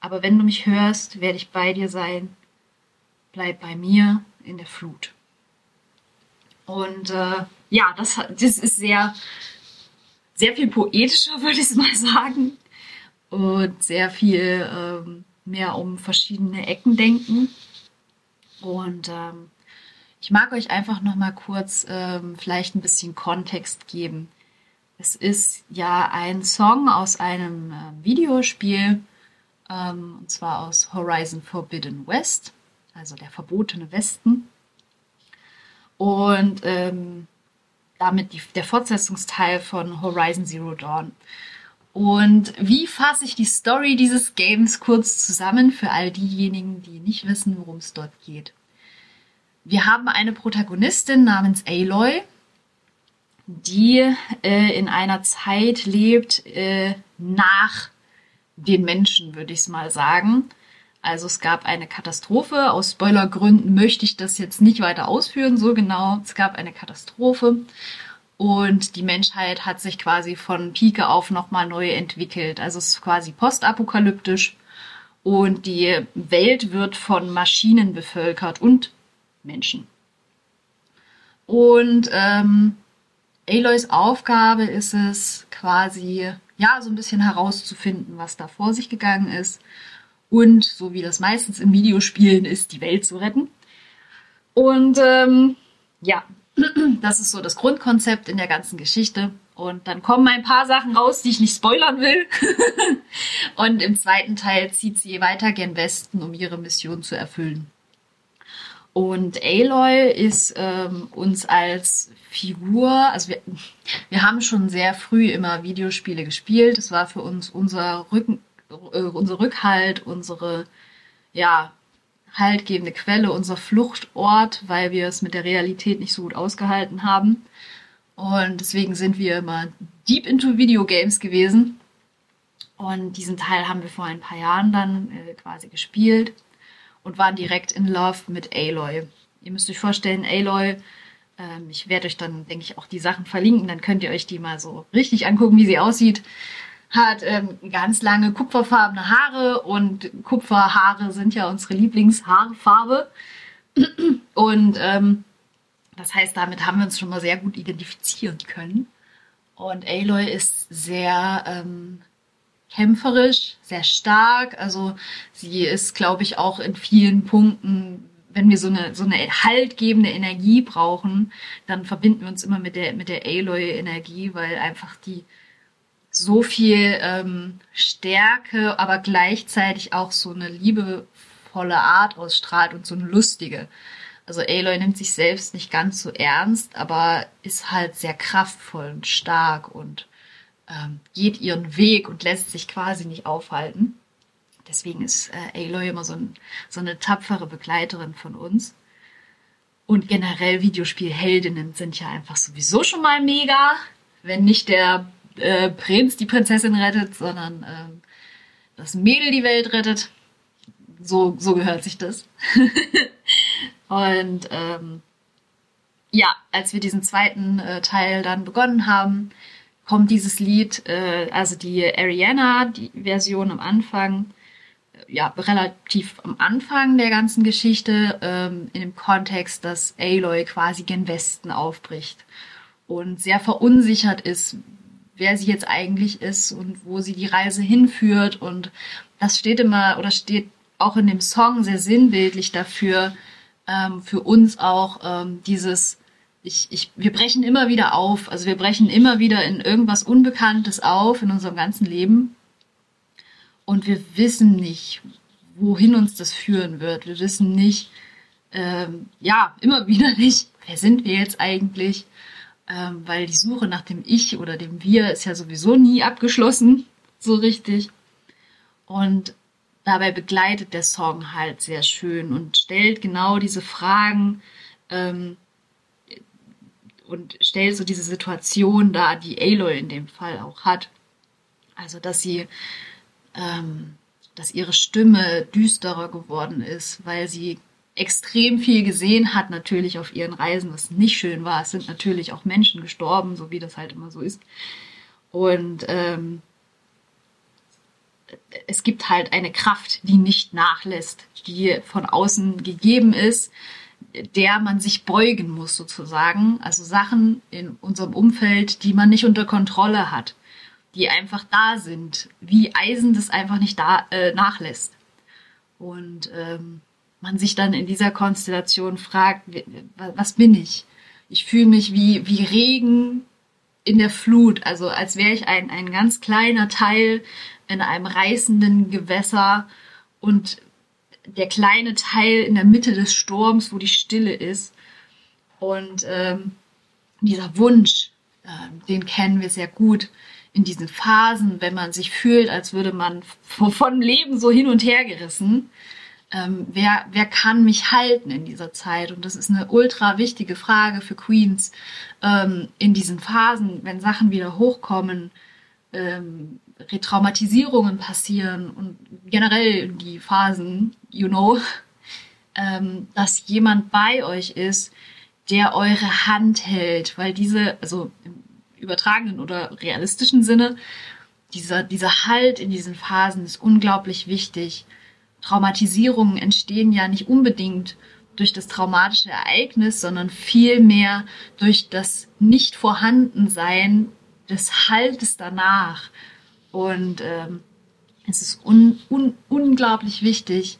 Aber wenn du mich hörst, werde ich bei dir sein. Bleib bei mir in der Flut. Und äh, ja, das, das ist sehr, sehr viel poetischer, würde ich mal sagen. Und sehr viel ähm, mehr um verschiedene Ecken denken. Und ähm, ich mag euch einfach noch mal kurz ähm, vielleicht ein bisschen Kontext geben. Es ist ja ein Song aus einem äh, Videospiel, ähm, und zwar aus Horizon Forbidden West, also der verbotene Westen. Und ähm, damit die, der Fortsetzungsteil von Horizon Zero Dawn. Und wie fasse ich die Story dieses Games kurz zusammen für all diejenigen, die nicht wissen, worum es dort geht? Wir haben eine Protagonistin namens Aloy, die äh, in einer Zeit lebt äh, nach den Menschen, würde ich es mal sagen. Also es gab eine Katastrophe. Aus Spoilergründen möchte ich das jetzt nicht weiter ausführen, so genau. Es gab eine Katastrophe und die Menschheit hat sich quasi von Pike auf nochmal neu entwickelt. Also es ist quasi postapokalyptisch und die Welt wird von Maschinen bevölkert und Menschen. Und ähm, Aloys Aufgabe ist es quasi, ja, so ein bisschen herauszufinden, was da vor sich gegangen ist und, so wie das meistens in Videospielen ist, die Welt zu retten. Und ähm, ja, das ist so das Grundkonzept in der ganzen Geschichte. Und dann kommen ein paar Sachen raus, die ich nicht spoilern will. und im zweiten Teil zieht sie weiter gen Westen, um ihre Mission zu erfüllen. Und Aloy ist ähm, uns als Figur, also wir, wir haben schon sehr früh immer Videospiele gespielt. Es war für uns unser Rücken, äh, unser Rückhalt, unsere ja, haltgebende Quelle, unser Fluchtort, weil wir es mit der Realität nicht so gut ausgehalten haben. Und deswegen sind wir immer deep into Videogames gewesen. Und diesen Teil haben wir vor ein paar Jahren dann äh, quasi gespielt und waren direkt in Love mit Aloy. Ihr müsst euch vorstellen, Aloy, ähm, ich werde euch dann, denke ich, auch die Sachen verlinken, dann könnt ihr euch die mal so richtig angucken, wie sie aussieht. Hat ähm, ganz lange kupferfarbene Haare und Kupferhaare sind ja unsere Lieblingshaarfarbe. Und ähm, das heißt, damit haben wir uns schon mal sehr gut identifizieren können. Und Aloy ist sehr ähm, kämpferisch, sehr stark. Also sie ist, glaube ich, auch in vielen Punkten, wenn wir so eine so eine haltgebende Energie brauchen, dann verbinden wir uns immer mit der mit der Aloy-Energie, weil einfach die so viel ähm, Stärke, aber gleichzeitig auch so eine liebevolle Art ausstrahlt und so eine lustige. Also Aloy nimmt sich selbst nicht ganz so ernst, aber ist halt sehr kraftvoll und stark und ähm, geht ihren Weg und lässt sich quasi nicht aufhalten. Deswegen ist äh, Aloy immer so, ein, so eine tapfere Begleiterin von uns. Und generell Videospielheldinnen sind ja einfach sowieso schon mal mega. Wenn nicht der äh, Prinz die Prinzessin rettet, sondern äh, das Mädel die Welt rettet. So, so gehört sich das. Und ähm, ja, als wir diesen zweiten äh, Teil dann begonnen haben, kommt dieses Lied, äh, also die Ariana, die Version am Anfang, äh, ja, relativ am Anfang der ganzen Geschichte, ähm, in dem Kontext, dass Aloy quasi gen Westen aufbricht und sehr verunsichert ist, wer sie jetzt eigentlich ist und wo sie die Reise hinführt. Und das steht immer oder steht auch in dem Song sehr sinnbildlich dafür, ähm, für uns auch ähm, dieses ich, ich, wir brechen immer wieder auf. Also wir brechen immer wieder in irgendwas Unbekanntes auf in unserem ganzen Leben. Und wir wissen nicht, wohin uns das führen wird. Wir wissen nicht, ähm, ja, immer wieder nicht, wer sind wir jetzt eigentlich? Ähm, weil die Suche nach dem Ich oder dem Wir ist ja sowieso nie abgeschlossen, so richtig. Und dabei begleitet der Song halt sehr schön und stellt genau diese Fragen, ähm, und stellt so diese Situation da, die Aloy in dem Fall auch hat. Also, dass sie, ähm, dass ihre Stimme düsterer geworden ist, weil sie extrem viel gesehen hat, natürlich auf ihren Reisen, was nicht schön war. Es sind natürlich auch Menschen gestorben, so wie das halt immer so ist. Und ähm, es gibt halt eine Kraft, die nicht nachlässt, die von außen gegeben ist, der man sich beugen muss sozusagen. Also Sachen in unserem Umfeld, die man nicht unter Kontrolle hat, die einfach da sind, wie Eisen das einfach nicht da äh, nachlässt. Und ähm, man sich dann in dieser Konstellation fragt, was bin ich? Ich fühle mich wie, wie Regen in der Flut, also als wäre ich ein, ein ganz kleiner Teil in einem reißenden Gewässer und der kleine Teil in der Mitte des Sturms, wo die Stille ist. Und ähm, dieser Wunsch, äh, den kennen wir sehr gut in diesen Phasen, wenn man sich fühlt, als würde man vom Leben so hin und her gerissen. Ähm, wer, wer kann mich halten in dieser Zeit? Und das ist eine ultra wichtige Frage für Queens ähm, in diesen Phasen, wenn Sachen wieder hochkommen. Ähm, Retraumatisierungen passieren und generell die Phasen, you know, ähm, dass jemand bei euch ist, der eure Hand hält, weil diese, also im übertragenen oder realistischen Sinne, dieser, dieser Halt in diesen Phasen ist unglaublich wichtig. Traumatisierungen entstehen ja nicht unbedingt durch das traumatische Ereignis, sondern vielmehr durch das Nicht-Vorhandensein des Haltes danach, und ähm, es ist un, un, unglaublich wichtig,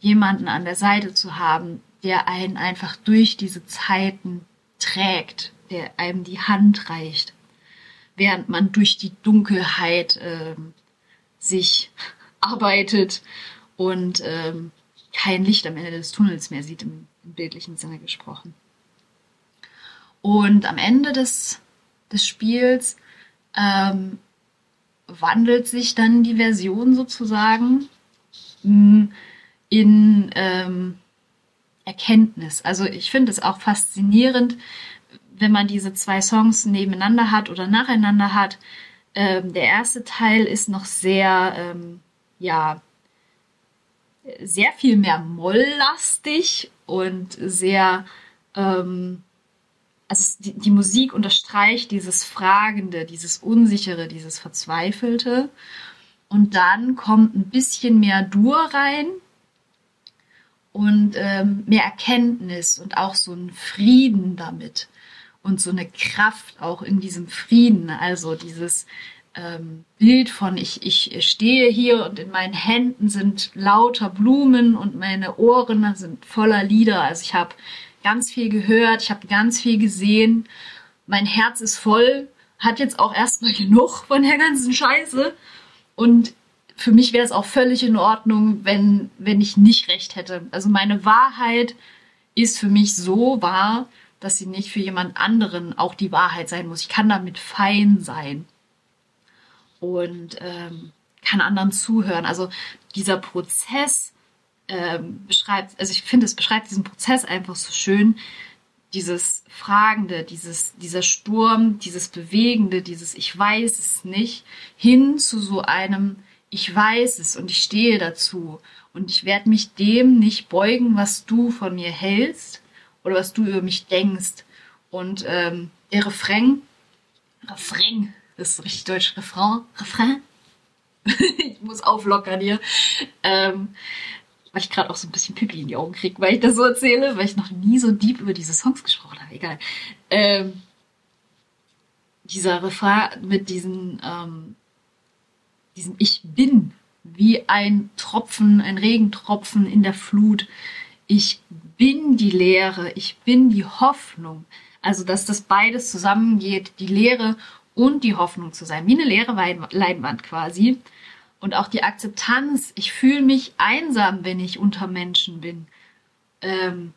jemanden an der Seite zu haben, der einen einfach durch diese Zeiten trägt, der einem die Hand reicht, während man durch die Dunkelheit ähm, sich arbeitet und ähm, kein Licht am Ende des Tunnels mehr sieht, im, im bildlichen Sinne gesprochen. Und am Ende des, des Spiels ähm, wandelt sich dann die Version sozusagen mh, in ähm, Erkenntnis. Also ich finde es auch faszinierend, wenn man diese zwei Songs nebeneinander hat oder nacheinander hat. Ähm, der erste Teil ist noch sehr, ähm, ja, sehr viel mehr molllastig und sehr, ähm, also die, die Musik unterstreicht dieses Fragende, dieses Unsichere, dieses Verzweifelte. Und dann kommt ein bisschen mehr Dur rein und ähm, mehr Erkenntnis und auch so ein Frieden damit und so eine Kraft auch in diesem Frieden. Also dieses ähm, Bild von ich, ich stehe hier und in meinen Händen sind lauter Blumen und meine Ohren sind voller Lieder. Also ich habe ganz viel gehört, ich habe ganz viel gesehen. Mein Herz ist voll, hat jetzt auch erstmal genug von der ganzen Scheiße. Und für mich wäre es auch völlig in Ordnung, wenn, wenn ich nicht recht hätte. Also meine Wahrheit ist für mich so wahr, dass sie nicht für jemand anderen auch die Wahrheit sein muss. Ich kann damit fein sein und ähm, kann anderen zuhören. Also dieser Prozess ähm, beschreibt, also ich finde, es beschreibt diesen Prozess einfach so schön. Dieses Fragende, dieses, dieser Sturm, dieses Bewegende, dieses Ich weiß es nicht, hin zu so einem Ich weiß es und ich stehe dazu und ich werde mich dem nicht beugen, was du von mir hältst oder was du über mich denkst. Und ähm, der Refrain, Refrain, das ist richtig deutsch, Refrain, Refrain. ich muss auflockern hier. Ähm, weil ich gerade auch so ein bisschen Pipi in die Augen kriege, weil ich das so erzähle, weil ich noch nie so deep über diese Songs gesprochen habe. Egal. Ähm, dieser Refrain mit diesen, ähm, diesem Ich bin, wie ein Tropfen, ein Regentropfen in der Flut. Ich bin die Leere, ich bin die Hoffnung. Also, dass das beides zusammengeht, die Leere und die Hoffnung zu sein, wie eine leere Leinwand quasi. Und auch die Akzeptanz, ich fühle mich einsam, wenn ich unter Menschen bin. Ähm,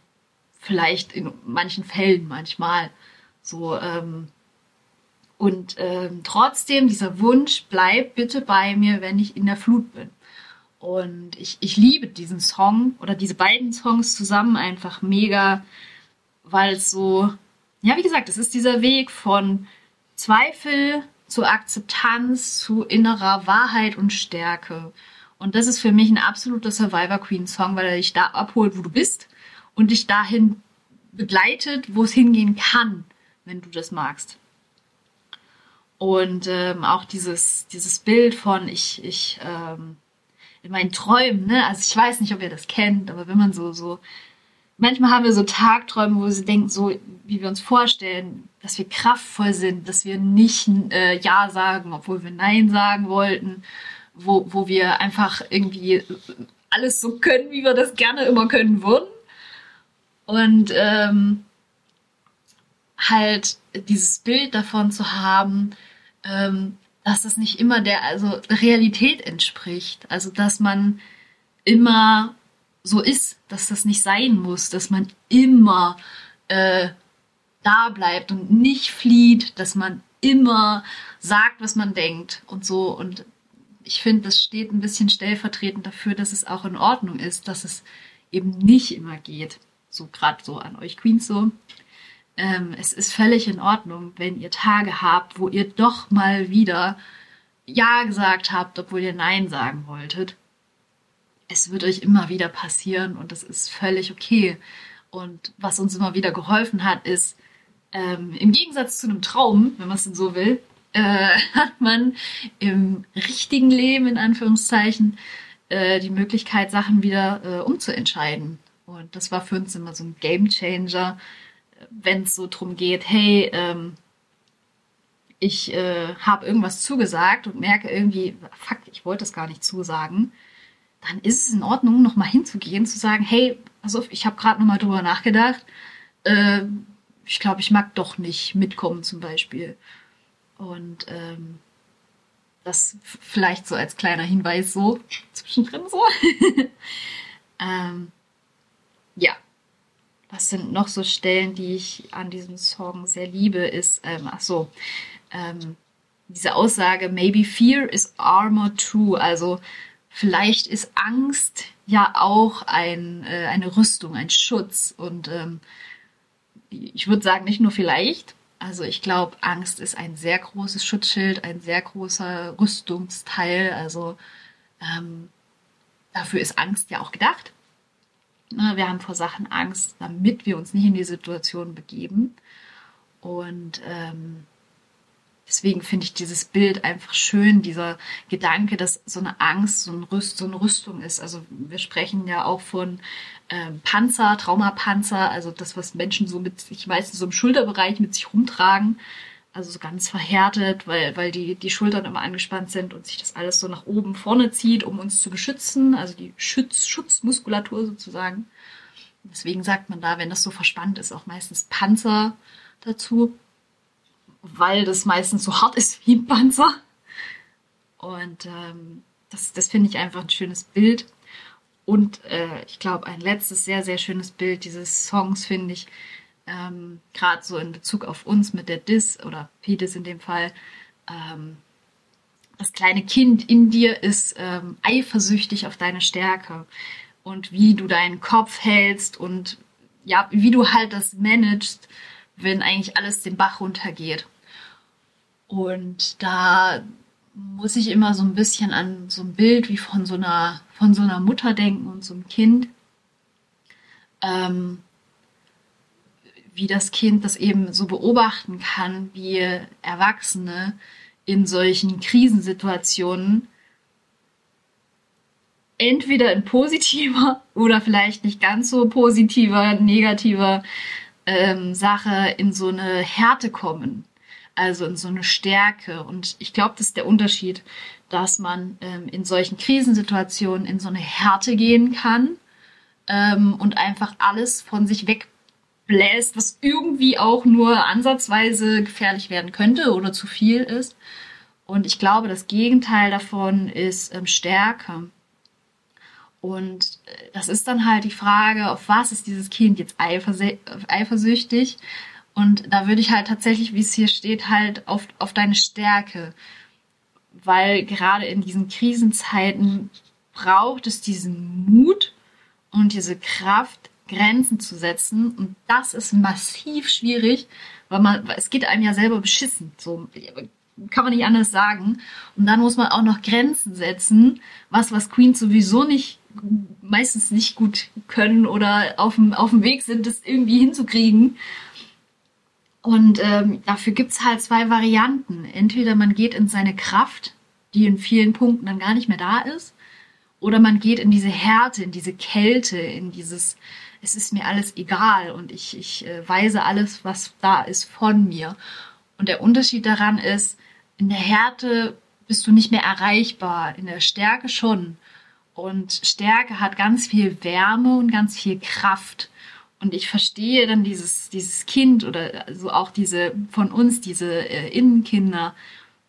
vielleicht in manchen Fällen manchmal. So, ähm, und ähm, trotzdem, dieser Wunsch, bleib bitte bei mir, wenn ich in der Flut bin. Und ich, ich liebe diesen Song oder diese beiden Songs zusammen einfach mega, weil es so, ja, wie gesagt, es ist dieser Weg von Zweifel zu Akzeptanz, zu innerer Wahrheit und Stärke. Und das ist für mich ein absoluter Survivor Queen Song, weil er dich da abholt, wo du bist und dich dahin begleitet, wo es hingehen kann, wenn du das magst. Und ähm, auch dieses, dieses Bild von ich, ich, ähm, in meinen Träumen, ne? Also ich weiß nicht, ob ihr das kennt, aber wenn man so, so, manchmal haben wir so Tagträume, wo sie denken, so wie wir uns vorstellen, dass wir kraftvoll sind, dass wir nicht äh, Ja sagen, obwohl wir Nein sagen wollten, wo, wo wir einfach irgendwie alles so können, wie wir das gerne immer können würden. Und ähm, halt dieses Bild davon zu haben, ähm, dass das nicht immer der also Realität entspricht. Also dass man immer so ist, dass das nicht sein muss, dass man immer äh, da bleibt und nicht flieht, dass man immer sagt, was man denkt und so. Und ich finde, das steht ein bisschen stellvertretend dafür, dass es auch in Ordnung ist, dass es eben nicht immer geht. So gerade so an euch Queens so ähm, es ist völlig in Ordnung, wenn ihr Tage habt, wo ihr doch mal wieder Ja gesagt habt, obwohl ihr Nein sagen wolltet. Es wird euch immer wieder passieren und das ist völlig okay. Und was uns immer wieder geholfen hat, ist, ähm, im Gegensatz zu einem Traum, wenn man es denn so will, äh, hat man im richtigen Leben, in Anführungszeichen, äh, die Möglichkeit, Sachen wieder äh, umzuentscheiden. Und das war für uns immer so ein Game Changer, wenn es so drum geht, hey, ähm, ich äh, habe irgendwas zugesagt und merke irgendwie, fuck, ich wollte es gar nicht zusagen, dann ist es in Ordnung, nochmal hinzugehen, zu sagen, hey, also ich habe gerade nochmal drüber nachgedacht, äh, ich glaube, ich mag doch nicht mitkommen zum Beispiel. Und ähm, das vielleicht so als kleiner Hinweis so zwischendrin so. ähm, ja, was sind noch so Stellen, die ich an diesem Song sehr liebe, ist, ähm, ach so, ähm, diese Aussage, maybe fear is armor too. Also vielleicht ist Angst ja auch ein, äh, eine Rüstung, ein Schutz. Und ähm, ich würde sagen, nicht nur vielleicht. Also ich glaube, Angst ist ein sehr großes Schutzschild, ein sehr großer Rüstungsteil. Also ähm, dafür ist Angst ja auch gedacht. Ne, Wir haben vor Sachen Angst, damit wir uns nicht in die Situation begeben. Und ähm, deswegen finde ich dieses Bild einfach schön, dieser Gedanke, dass so eine Angst, so, ein Rüst, so eine Rüstung ist. Also wir sprechen ja auch von ähm, Panzer, Traumapanzer, also das, was Menschen so mit sich meistens so im Schulterbereich mit sich rumtragen. Also so ganz verhärtet, weil, weil die, die Schultern immer angespannt sind und sich das alles so nach oben vorne zieht, um uns zu beschützen. Also die Schutz, Schutzmuskulatur sozusagen. Deswegen sagt man da, wenn das so verspannt ist, auch meistens Panzer dazu, weil das meistens so hart ist wie ein Panzer. Und ähm, das, das finde ich einfach ein schönes Bild. Und äh, ich glaube, ein letztes sehr, sehr schönes Bild dieses Songs finde ich, ähm, gerade so in Bezug auf uns mit der Dis oder Pedis in dem Fall, ähm, das kleine Kind in dir ist ähm, eifersüchtig auf deine Stärke und wie du deinen Kopf hältst und ja, wie du halt das managst, wenn eigentlich alles den Bach runtergeht. Und da muss ich immer so ein bisschen an so ein Bild wie von so einer, von so einer Mutter denken und so einem Kind. Ähm, wie das Kind das eben so beobachten kann, wie Erwachsene in solchen Krisensituationen entweder in positiver oder vielleicht nicht ganz so positiver, negativer ähm, Sache in so eine Härte kommen, also in so eine Stärke. Und ich glaube, das ist der Unterschied, dass man ähm, in solchen Krisensituationen in so eine Härte gehen kann ähm, und einfach alles von sich wegbläst, was irgendwie auch nur ansatzweise gefährlich werden könnte oder zu viel ist. Und ich glaube, das Gegenteil davon ist ähm, Stärke. Und äh, das ist dann halt die Frage, auf was ist dieses Kind jetzt eifersüchtig? Und da würde ich halt tatsächlich, wie es hier steht, halt auf, auf deine Stärke. Weil gerade in diesen Krisenzeiten braucht es diesen Mut und diese Kraft, Grenzen zu setzen. Und das ist massiv schwierig, weil man, es geht einem ja selber beschissen. So, kann man nicht anders sagen. Und dann muss man auch noch Grenzen setzen, was, was Queens sowieso nicht meistens nicht gut können oder auf dem, auf dem Weg sind, das irgendwie hinzukriegen. Und ähm, dafür gibt's halt zwei Varianten. Entweder man geht in seine Kraft, die in vielen Punkten dann gar nicht mehr da ist, oder man geht in diese Härte, in diese Kälte, in dieses, es ist mir alles egal und ich, ich äh, weise alles, was da ist, von mir. Und der Unterschied daran ist, in der Härte bist du nicht mehr erreichbar, in der Stärke schon. Und Stärke hat ganz viel Wärme und ganz viel Kraft. Und ich verstehe dann dieses, dieses Kind oder also auch diese von uns, diese äh, Innenkinder,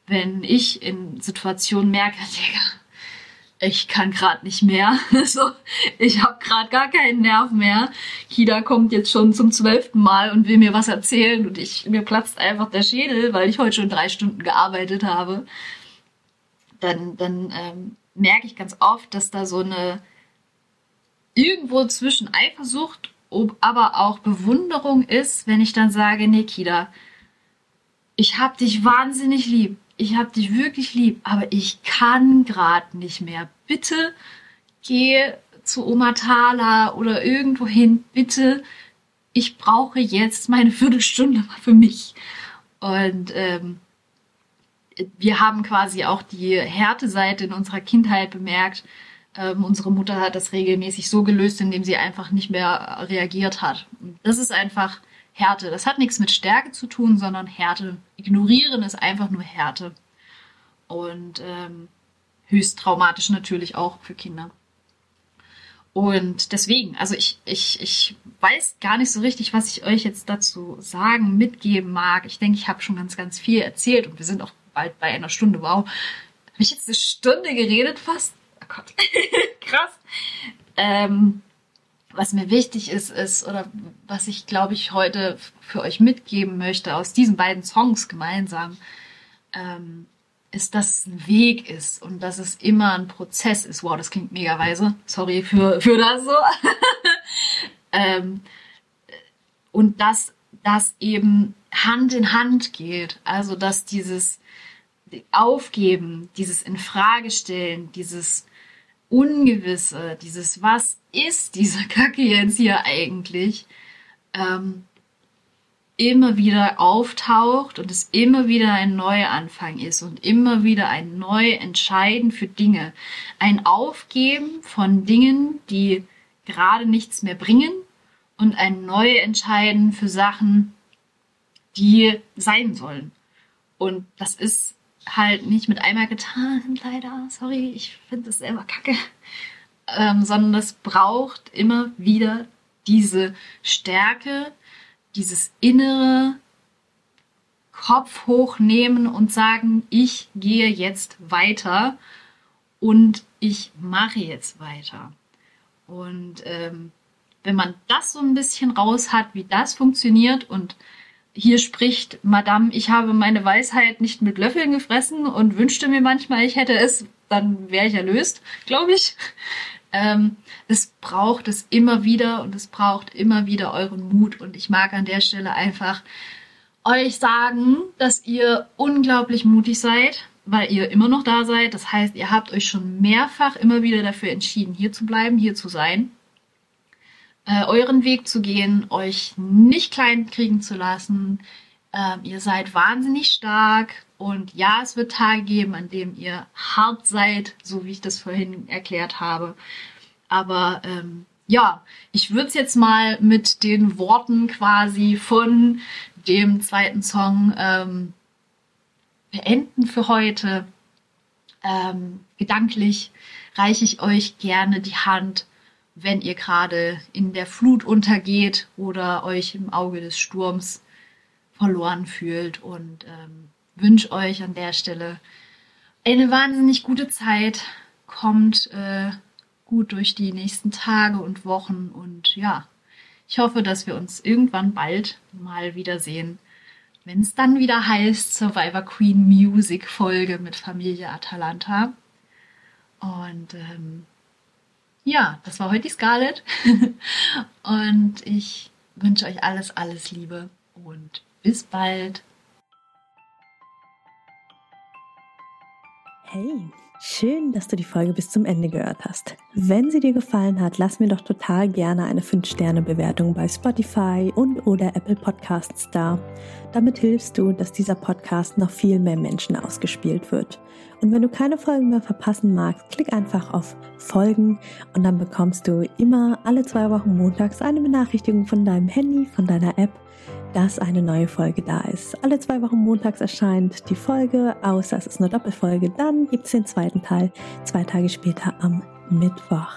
wenn ich in Situationen merke, Digga, ich kann gerade nicht mehr. so, ich habe gerade gar keinen Nerv mehr. Kida kommt jetzt schon zum zwölften Mal und will mir was erzählen und ich mir platzt einfach der Schädel, weil ich heute schon drei Stunden gearbeitet habe. Dann, dann ähm, merke ich ganz oft, dass da so eine irgendwo zwischen Eifersucht, aber auch Bewunderung ist, wenn ich dann sage, Nikita, ich hab dich wahnsinnig lieb. Ich hab dich wirklich lieb, aber ich kann gerade nicht mehr. Bitte geh zu Oma Thala oder irgendwo hin. Bitte, ich brauche jetzt meine Viertelstunde für mich. Und ähm, wir haben quasi auch die Härteseite in unserer Kindheit bemerkt. Ähm, unsere Mutter hat das regelmäßig so gelöst, indem sie einfach nicht mehr reagiert hat. Das ist einfach Härte. Das hat nichts mit Stärke zu tun, sondern Härte. Ignorieren ist einfach nur Härte. Und ähm, höchst traumatisch natürlich auch für Kinder. Und deswegen, also ich, ich, ich weiß gar nicht so richtig, was ich euch jetzt dazu sagen, mitgeben mag. Ich denke, ich habe schon ganz, ganz viel erzählt und wir sind auch bald bei einer Stunde. Wow. Habe ich jetzt eine Stunde geredet fast? Oh Gott. Krass. Ähm, was mir wichtig ist, ist, oder was ich, glaube ich, heute für euch mitgeben möchte, aus diesen beiden Songs gemeinsam, ähm, ist, dass es ein Weg ist und dass es immer ein Prozess ist. Wow, das klingt mega weise. Sorry für, für das so. ähm, und dass das eben Hand in Hand geht. Also, dass dieses Aufgeben, dieses Infragestellen, dieses Ungewisse, dieses Was ist diese Kacke jetzt hier eigentlich, ähm, immer wieder auftaucht und es immer wieder ein Neuanfang ist und immer wieder ein Neuentscheiden für Dinge. Ein Aufgeben von Dingen, die gerade nichts mehr bringen und ein Neuentscheiden für Sachen, die sein sollen. Und das ist halt nicht mit einmal getan, leider. Sorry, ich finde das selber kacke. Ähm, sondern es braucht immer wieder diese Stärke, dieses innere Kopf hochnehmen und sagen, ich gehe jetzt weiter und ich mache jetzt weiter. Und ähm, wenn man das so ein bisschen raus hat, wie das funktioniert und hier spricht Madame, ich habe meine Weisheit nicht mit Löffeln gefressen und wünschte mir manchmal, ich hätte es, dann wäre ich erlöst, glaube ich. Ähm, es braucht es immer wieder und es braucht immer wieder euren Mut. Und ich mag an der Stelle einfach euch sagen, dass ihr unglaublich mutig seid, weil ihr immer noch da seid. Das heißt, ihr habt euch schon mehrfach immer wieder dafür entschieden, hier zu bleiben, hier zu sein, äh, euren Weg zu gehen, euch nicht klein kriegen zu lassen. Ähm, ihr seid wahnsinnig stark und ja, es wird Tage geben, an denen ihr hart seid, so wie ich das vorhin erklärt habe. Aber ähm, ja, ich würde es jetzt mal mit den Worten quasi von dem zweiten Song ähm, beenden für heute. Ähm, gedanklich reiche ich euch gerne die Hand, wenn ihr gerade in der Flut untergeht oder euch im Auge des Sturms verloren fühlt und ähm, wünsche euch an der Stelle eine wahnsinnig gute Zeit. Kommt äh, gut durch die nächsten Tage und Wochen und ja, ich hoffe, dass wir uns irgendwann bald mal wiedersehen, wenn es dann wieder heißt Survivor Queen Music Folge mit Familie Atalanta. Und ähm, ja, das war heute die Scarlett. und ich wünsche euch alles, alles Liebe und bis bald. Hey, schön, dass du die Folge bis zum Ende gehört hast. Wenn sie dir gefallen hat, lass mir doch total gerne eine 5-Sterne-Bewertung bei Spotify und oder Apple Podcasts da. Damit hilfst du, dass dieser Podcast noch viel mehr Menschen ausgespielt wird. Und wenn du keine Folgen mehr verpassen magst, klick einfach auf Folgen und dann bekommst du immer alle zwei Wochen montags eine Benachrichtigung von deinem Handy, von deiner App dass eine neue Folge da ist. Alle zwei Wochen montags erscheint die Folge, außer es ist eine Doppelfolge. Dann gibt es den zweiten Teil zwei Tage später am Mittwoch.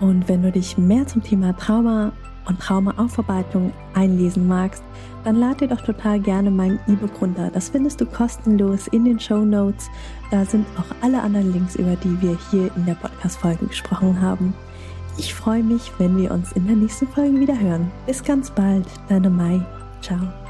Und wenn du dich mehr zum Thema Trauma und Traumaaufarbeitung einlesen magst, dann lad dir doch total gerne mein E-Book runter. Das findest du kostenlos in den Show Notes. Da sind auch alle anderen Links, über die wir hier in der Podcast-Folge gesprochen haben. Ich freue mich, wenn wir uns in der nächsten Folge wieder hören. Bis ganz bald, deine Mai. Ciao.